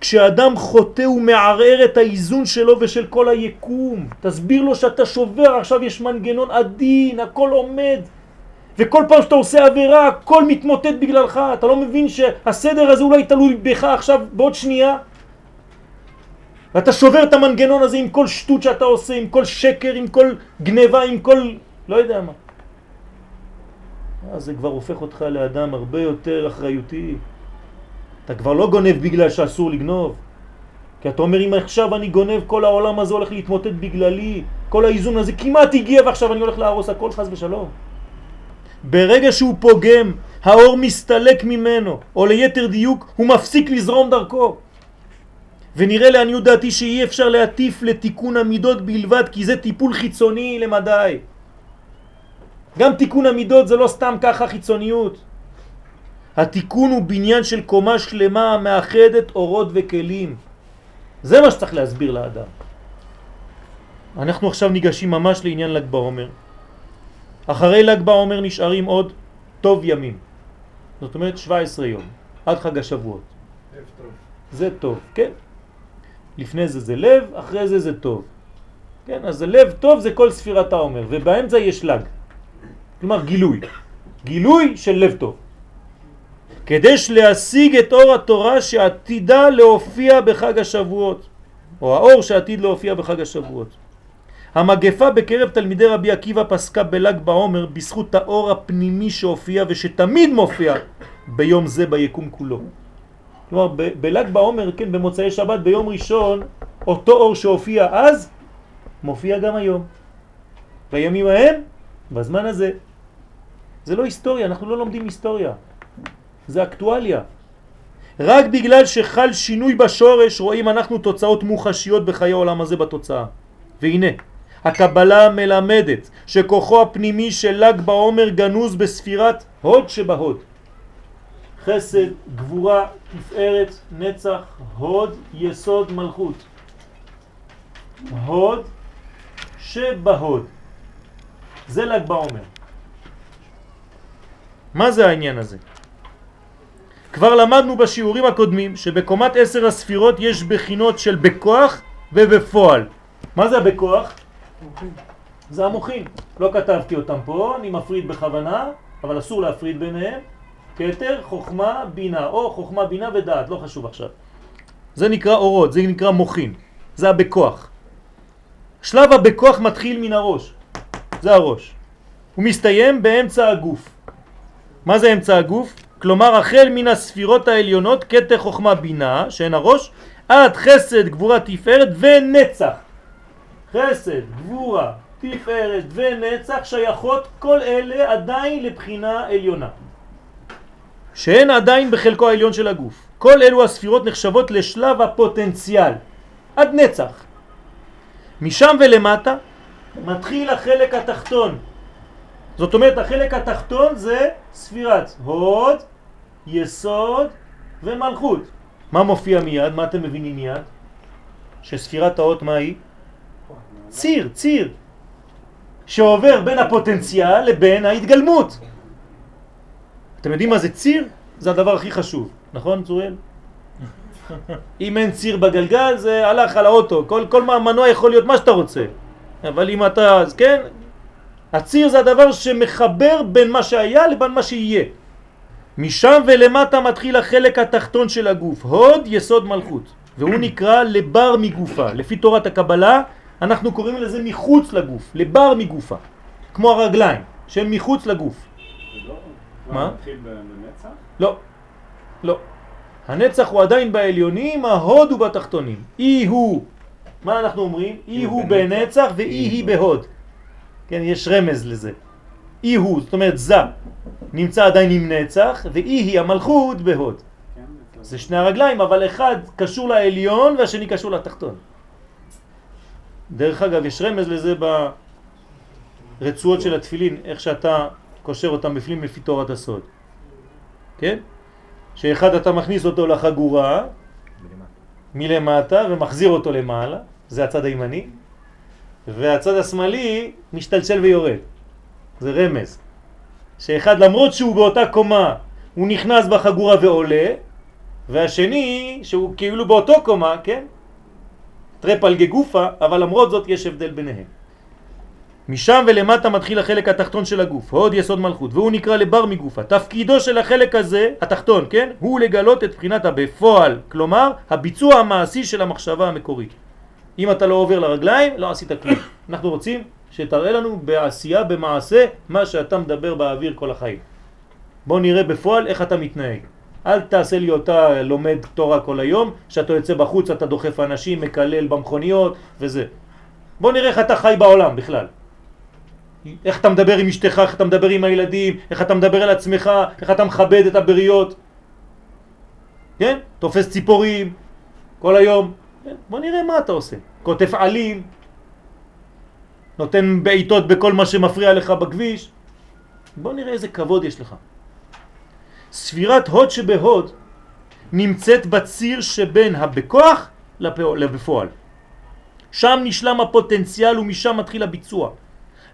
כשאדם חוטא הוא מערער את האיזון שלו ושל כל היקום. תסביר לו שאתה שובר, עכשיו יש מנגנון עדין, הכל עומד. וכל פעם שאתה עושה עבירה, הכל מתמוטט בגללך. אתה לא מבין שהסדר הזה אולי תלוי בך עכשיו בעוד שנייה? ואתה שובר את המנגנון הזה עם כל שטות שאתה עושה, עם כל שקר, עם כל גניבה, עם כל... לא יודע מה. אז זה כבר הופך אותך לאדם הרבה יותר אחריותי. אתה כבר לא גונב בגלל שאסור לגנוב. כי אתה אומר, אם עכשיו אני גונב, כל העולם הזה הולך להתמוטט בגללי. כל האיזון הזה כמעט הגיע ועכשיו אני הולך להרוס הכל חס ושלום. ברגע שהוא פוגם, האור מסתלק ממנו, או ליתר דיוק, הוא מפסיק לזרום דרכו. ונראה לעניות דעתי שאי אפשר להטיף לתיקון המידות בלבד, כי זה טיפול חיצוני למדי. גם תיקון המידות זה לא סתם ככה חיצוניות. התיקון הוא בניין של קומה שלמה המאחדת אורות וכלים. זה מה שצריך להסביר לאדם. אנחנו עכשיו ניגשים ממש לעניין ל"ג בעומר. אחרי ל"ג בעומר נשארים עוד טוב ימים. זאת אומרת 17 יום, עד חג השבועות. זה טוב, כן. לפני זה זה לב, אחרי זה זה טוב. כן, אז זה לב טוב זה כל ספירת העומר, ובאמצע יש ל"ג. כלומר גילוי. גילוי של לב טוב. כדי להשיג את אור התורה שעתידה להופיע בחג השבועות, או האור שעתיד להופיע בחג השבועות. המגפה בקרב תלמידי רבי עקיבא פסקה בל"ג בעומר בזכות האור הפנימי שהופיע ושתמיד מופיע ביום זה ביקום כולו. כלומר, בל"ג בעומר, כן, במוצאי שבת, ביום ראשון, אותו אור שהופיע אז, מופיע גם היום. בימים ההם, בזמן הזה. זה לא היסטוריה, אנחנו לא לומדים היסטוריה. זה אקטואליה. רק בגלל שחל שינוי בשורש רואים אנחנו תוצאות מוחשיות בחיי העולם הזה בתוצאה. והנה, הקבלה מלמדת שכוחו הפנימי של ל"ג בעומר גנוז בספירת הוד שבהוד. חסד, גבורה, תפארת, נצח, הוד, יסוד, מלכות. הוד שבהוד. זה ל"ג בעומר. מה זה העניין הזה? כבר למדנו בשיעורים הקודמים שבקומת עשר הספירות יש בחינות של בכוח ובפועל. מה זה הבכוח? זה המוחים. לא כתבתי אותם פה, אני מפריד בכוונה, אבל אסור להפריד ביניהם. כתר, חוכמה, בינה, או חוכמה, בינה ודעת, לא חשוב עכשיו. זה נקרא אורות, זה נקרא מוחים. זה הבכוח. שלב הבכוח מתחיל מן הראש. זה הראש. הוא מסתיים באמצע הגוף. מה זה אמצע הגוף? כלומר החל מן הספירות העליונות, כתר חוכמה בינה, שהן הראש, עד חסד, גבורה, תפארת ונצח. חסד, גבורה, תפארת ונצח שייכות כל אלה עדיין לבחינה עליונה. שהן עדיין בחלקו העליון של הגוף. כל אלו הספירות נחשבות לשלב הפוטנציאל, עד נצח. משם ולמטה מתחיל החלק התחתון. זאת אומרת החלק התחתון זה ספירת הוד, יסוד ומלכות. מה מופיע מיד? מה אתם מבינים מיד? שספירת האות מה היא? ציר, ציר, שעובר בין הפוטנציאל לבין ההתגלמות. אתם יודעים מה זה ציר? זה הדבר הכי חשוב, נכון צוריאל? [LAUGHS] אם אין ציר בגלגל זה הלך על האוטו, כל, כל מנוע יכול להיות מה שאתה רוצה, אבל אם אתה, אז כן, הציר זה הדבר שמחבר בין מה שהיה לבין מה שיהיה. משם ולמטה מתחיל החלק התחתון של הגוף, הוד יסוד מלכות, והוא נקרא לבר מגופה. לפי תורת הקבלה אנחנו קוראים לזה מחוץ לגוף, לבר מגופה, כמו הרגליים, שהם מחוץ לגוף. זה לא... מה? מתחיל בנצח? לא, לא. הנצח הוא עדיין בעליונים, ההוד הוא בתחתונים. אי הוא, מה אנחנו אומרים? אי הוא בנצח ואי היא בהוד. כן, יש רמז לזה. אי הוא, זאת אומרת זה, נמצא עדיין עם נצח, ואי היא המלכות בהוד. זה שני הרגליים, אבל אחד קשור לעליון והשני קשור לתחתון. דרך אגב, יש רמז לזה ברצועות של התפילין, איך שאתה קושר אותם בפנים לפי תורת הסוד. כן? שאחד אתה מכניס אותו לחגורה מלמטה ומחזיר אותו למעלה, זה הצד הימני, והצד השמאלי משתלשל ויורד. זה רמז. שאחד למרות שהוא באותה קומה, הוא נכנס בחגורה ועולה, והשני שהוא כאילו באותו קומה, כן? טרפלגה גופה, אבל למרות זאת יש הבדל ביניהם. משם ולמטה מתחיל החלק התחתון של הגוף, הוד יסוד מלכות, והוא נקרא לבר מגופה. תפקידו של החלק הזה, התחתון, כן? הוא לגלות את בחינת הבפועל, כלומר, הביצוע המעשי של המחשבה המקורית. אם אתה לא עובר לרגליים, לא עשית כלום. [COUGHS] אנחנו רוצים שתראה לנו בעשייה, במעשה, מה שאתה מדבר באוויר כל החיים. בוא נראה בפועל איך אתה מתנהג. אל תעשה לי אותה לומד תורה כל היום, שאתה יוצא בחוץ, אתה דוחף אנשים, מקלל במכוניות וזה. בוא נראה איך אתה חי בעולם בכלל. איך אתה מדבר עם אשתך, איך אתה מדבר עם הילדים, איך אתה מדבר על עצמך, איך אתה מכבד את הבריות. כן? תופס ציפורים כל היום. בוא נראה מה אתה עושה. כותב עלים, נותן בעיטות בכל מה שמפריע לך בכביש. בוא נראה איזה כבוד יש לך. ספירת הוד שבהוד נמצאת בציר שבין הבכוח לבפועל. שם נשלם הפוטנציאל ומשם מתחיל הביצוע.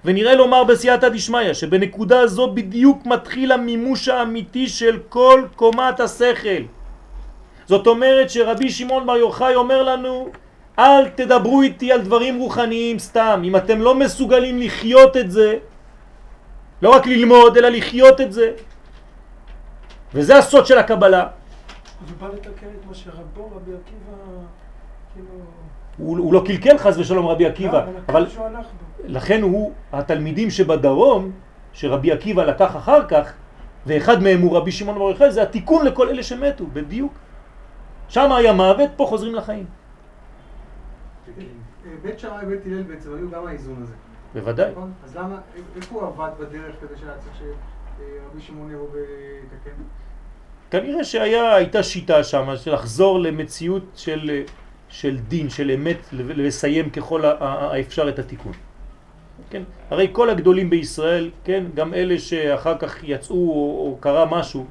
ונראה לומר בסייעתא דשמיא שבנקודה זו בדיוק מתחיל המימוש האמיתי של כל קומת השכל. זאת אומרת שרבי שמעון בר יוחאי אומר לנו אל תדברו איתי על דברים רוחניים סתם, אם אתם לא מסוגלים לחיות את זה, לא רק ללמוד אלא לחיות את זה. וזה הסוד של הקבלה. הוא בא לתקן את מה שרבו, רבי עקיבא, כאילו... הוא, הוא לא קלקל חס ושלום רבי עקיבא, לא, אבל. לכן הוא, התלמידים שבדרום, שרבי עקיבא לקח אחר כך, ואחד מהם הוא רבי שמעון בר יוחאי, זה התיקון לכל אלה שמתו, בדיוק. שם היה מוות, פה חוזרים לחיים. בית שמאי ובית הלל בעצם היו גם האיזון הזה, בוודאי. נכון? אז למה, איפה הוא עבד בדרך כדי שהיה צריך שרבי שמעון יבוא ויתקן? כנראה שהייתה שיטה שם של לחזור למציאות של, של דין, של אמת, לסיים ככל האפשר את התיקון. כן? הרי כל הגדולים בישראל, כן, גם אלה שאחר כך יצאו או, או קרה משהו,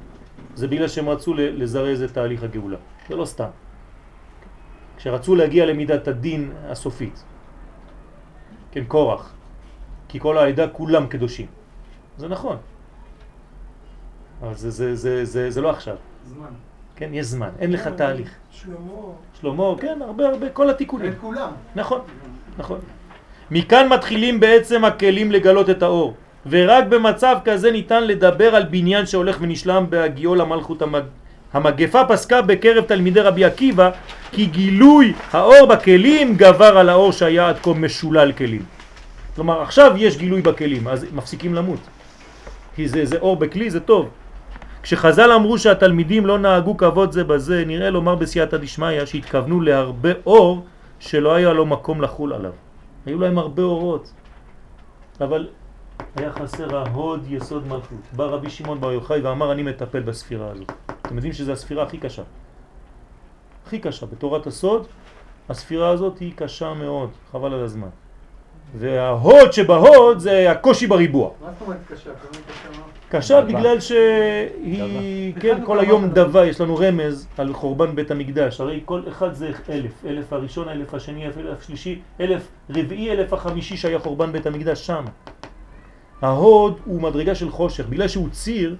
זה בגלל שהם רצו לזרז את תהליך הגאולה. זה לא סתם. כשרצו להגיע למידת הדין הסופית. כן, קורח. כי כל העדה כולם קדושים. זה נכון. אבל זה, זה, זה, זה, זה לא עכשיו. זמן. כן, יש זמן, אין לך תהליך. שלמה, שלמה, כן, הרבה הרבה, כל התיקונים. את כולם. נכון, נכון. מכאן מתחילים בעצם הכלים לגלות את האור, ורק במצב כזה ניתן לדבר על בניין שהולך ונשלם בהגיעו למלכות המג... המגפה פסקה בקרב תלמידי רבי עקיבא כי גילוי האור בכלים גבר על האור שהיה עד כה משולל כלים. כלומר עכשיו יש גילוי בכלים אז מפסיקים למות כי זה, זה אור בכלי זה טוב. כשחז"ל אמרו שהתלמידים לא נהגו כבוד זה בזה נראה לומר בסייעתא דשמיא שהתכוונו להרבה אור שלא היה לו מקום לחול עליו. היו להם הרבה אורות אבל היה חסר ההוד יסוד מלכות. בא רבי שמעון בר יוחאי ואמר אני מטפל בספירה הזאת. אתם יודעים שזו הספירה הכי קשה. הכי קשה. בתורת הסוד הספירה הזאת היא קשה מאוד, חבל על הזמן. וההוד שבהוד זה הקושי בריבוע. מה זאת אומרת קשה? קשה בגלל שהיא, כן, כל היום דבה, יש לנו רמז על חורבן בית המקדש, הרי כל אחד זה אלף, אלף הראשון, אלף השני, אלף השלישי, אלף רביעי, אלף החמישי שהיה חורבן בית המקדש שם. ההוד הוא מדרגה של חושך, בגלל שהוא ציר,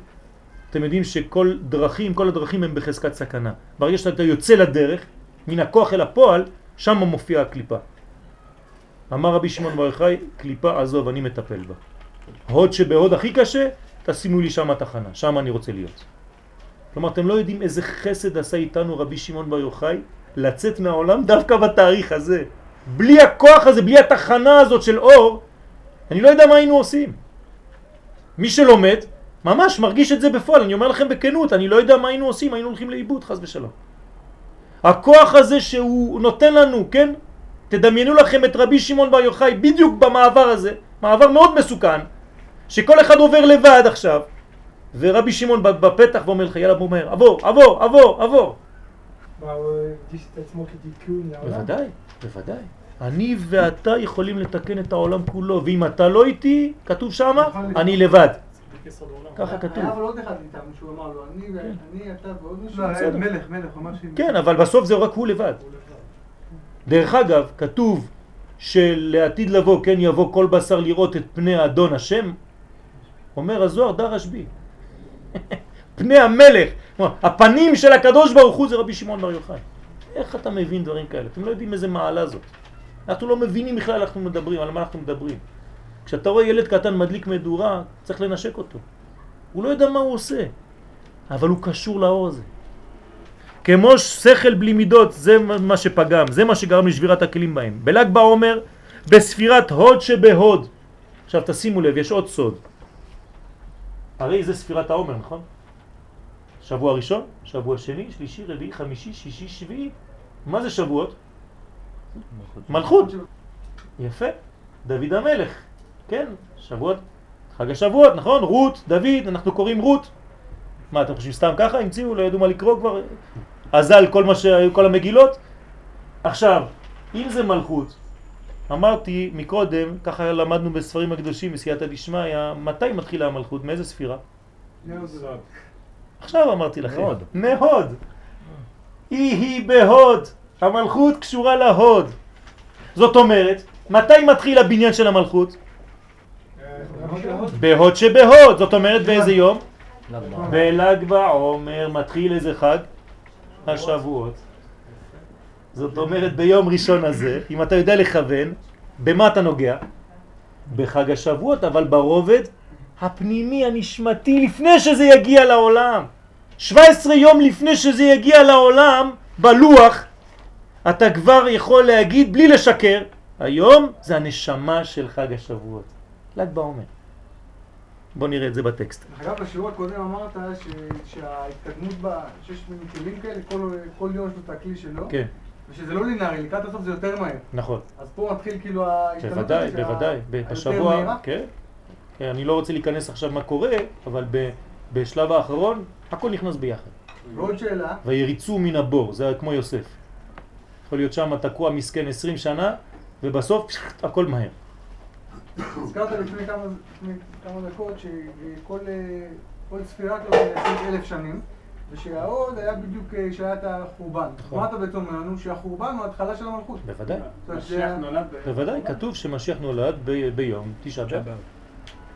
אתם יודעים שכל דרכים, כל הדרכים הם בחזקת סכנה. ברגע שאתה יוצא לדרך, מן הכוח אל הפועל, שם מופיעה הקליפה. אמר רבי שמעון בר יוחאי, קליפה עזוב, אני מטפל בה. הוד שבהוד הכי קשה, תשימו לי שם תחנה, שם אני רוצה להיות. כלומר, אתם לא יודעים איזה חסד עשה איתנו רבי שמעון בר יוחאי לצאת מהעולם דווקא בתאריך הזה. בלי הכוח הזה, בלי התחנה הזאת של אור, אני לא יודע מה היינו עושים. מי שלומד, ממש מרגיש את זה בפועל, אני אומר לכם בכנות, אני לא יודע מה היינו עושים, היינו הולכים לאיבוד, חס ושלום. הכוח הזה שהוא נותן לנו, כן? תדמיינו לכם את רבי שמעון בר יוחאי בדיוק במעבר הזה, מעבר מאוד מסוכן, שכל אחד עובר לבד עכשיו, ורבי שמעון בפתח ואומר לך, יאללה בוא מהר, עבור, עבור, עבור, עבור. מה, הוא הרגיש את עצמו כתיקון לעולם? בוודאי, בוודאי. אני ואתה יכולים לתקן את העולם כולו, ואם אתה לא איתי, כתוב שם, אני לבד. ביסוד העולם. ככה כתוב. היה אבל עוד אחד איתם, שהוא אמר לו, אני, אני, אתה ועוד מישהו. לא, היה. מלך, מלך, ממש... כן, אבל בסוף זה רק הוא לבד. לבד. דרך אגב, כתוב שלעתיד לבוא, כן יבוא כל בשר לראות את פני אדון השם, אומר הזוהר דרש בי. [LAUGHS] פני המלך, הפנים של הקדוש ברוך הוא זה רבי שמעון בר יוחאי. איך אתה מבין דברים כאלה? אתם לא יודעים איזה מעלה זאת. אנחנו לא מבינים בכלל אנחנו מדברים, על מה אנחנו מדברים. כשאתה רואה ילד קטן מדליק מדורה, צריך לנשק אותו. הוא לא יודע מה הוא עושה, אבל הוא קשור לאור הזה. כמו שכל בלי מידות, זה מה שפגם, זה מה שגרם לשבירת הכלים בהם. בל"ג בעומר, בספירת הוד שבהוד. עכשיו תשימו לב, יש עוד סוד. הרי זה ספירת העומר, נכון? שבוע ראשון, שבוע שני, שלישי, רביעי, חמישי, שישי, שביעי. מה זה שבועות? מלכות. יפה. דוד המלך. כן, שבועות. חג השבועות, נכון? רות, דוד, אנחנו קוראים רות. מה, אתם חושבים סתם ככה? המציאו, לא ידעו מה לקרוא כבר? אזל כל מה שהיו כל המגילות? עכשיו, אם זה מלכות, אמרתי מקודם, ככה למדנו בספרים הקדושים, בסייעתא דשמיא, מתי מתחילה המלכות? מאיזה ספירה? עכשיו אמרתי לכם. מהוד. מהוד. היא היא בהוד. המלכות קשורה להוד. זאת אומרת, מתי מתחיל הבניין של המלכות? בהוד שבהוד. זאת אומרת באיזה יום? בל"ג בעומר מתחיל איזה חג? השבועות. זאת אומרת ביום ראשון הזה, אם אתה יודע לכוון, במה אתה נוגע? בחג השבועות, אבל ברובד הפנימי, הנשמתי, לפני שזה יגיע לעולם. 17 יום לפני שזה יגיע לעולם, בלוח, אתה כבר יכול להגיד בלי לשקר, היום זה הנשמה של חג השבועות. ל"ג בעומר. בוא נראה את זה בטקסט. אגב, בשיעור הקודם אמרת ש- שההתקדמות בה, שיש כלים כאלה, כל, כל יום יש לו את הכלי שלו, כן, ושזה לא לינארי, לקראת הסוף זה יותר מהר. נכון. אז פה מתחיל כאילו ההשתנות. בוודאי, שה- בוודאי. בשבוע. כן. כן, אני לא רוצה להיכנס עכשיו מה קורה, אבל ב- בשלב האחרון הכל נכנס ביחד. ועוד שאלה, ויריצו מן הבור, זה כמו יוסף. יכול להיות שם תקוע מסכן 20 שנה, ובסוף פשט, הכל מהר. הזכרת לפני כמה, דקות שכל כל ספירה כזאת מייצגת אלף שנים, ושהעוד היה בדיוק אה, שהיה את החורבן. נכון. מה אתה בעצם אומר לנו? שהחורבן הוא ההתחלה של המלכות. בוודאי, משיח נולד ב... בוודאי, כתוב שמשיח נולד ביום תשעה באב.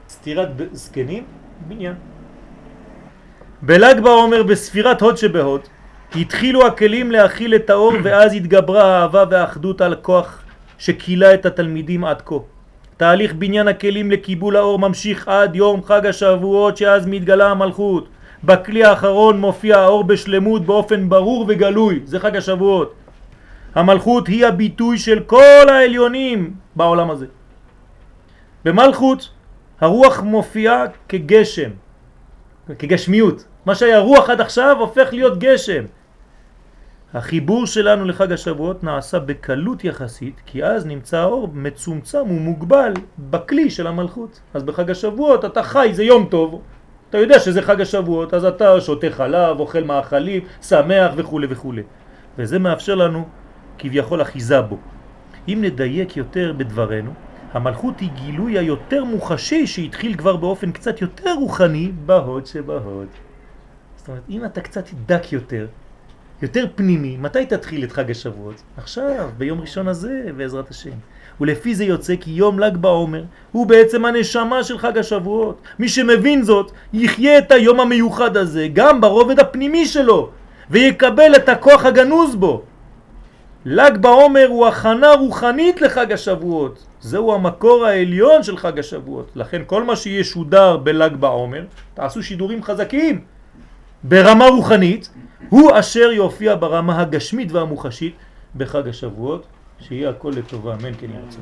סתירת זקנים, בניין. בל"ג בעומר בספירת הוד שבהוד התחילו הכלים להכיל את האור ואז התגברה האהבה והאחדות על הכוח שקילה את התלמידים עד כה. תהליך בניין הכלים לקיבול האור ממשיך עד יום חג השבועות שאז מתגלה המלכות. בכלי האחרון מופיע האור בשלמות באופן ברור וגלוי, זה חג השבועות. המלכות היא הביטוי של כל העליונים בעולם הזה. במלכות הרוח מופיעה כגשם, כגשמיות. מה שהיה רוח עד עכשיו הופך להיות גשם. החיבור שלנו לחג השבועות נעשה בקלות יחסית, כי אז נמצא האור מצומצם ומוגבל בכלי של המלכות. אז בחג השבועות אתה חי, זה יום טוב, אתה יודע שזה חג השבועות, אז אתה שותה חלב, אוכל מאכלים, שמח וכו' וכו'. וזה מאפשר לנו כביכול אחיזה בו. אם נדייק יותר בדברנו, המלכות היא גילוי היותר מוחשי שהתחיל כבר באופן קצת יותר רוחני בהוד שבהוד. זאת אומרת, אם אתה קצת דק יותר, יותר פנימי, מתי תתחיל את חג השבועות? עכשיו, ביום ראשון הזה, בעזרת השם. ולפי זה יוצא כי יום ל"ג בעומר הוא בעצם הנשמה של חג השבועות. מי שמבין זאת, יחיה את היום המיוחד הזה גם ברובד הפנימי שלו, ויקבל את הכוח הגנוז בו. ל"ג בעומר הוא הכנה רוחנית לחג השבועות. זהו המקור העליון של חג השבועות. לכן כל מה שישודר בל"ג בעומר, תעשו שידורים חזקים ברמה רוחנית, הוא אשר יופיע ברמה הגשמית והמוחשית בחג השבועות, שיהיה הכל לטובה, אמן כן ירצה.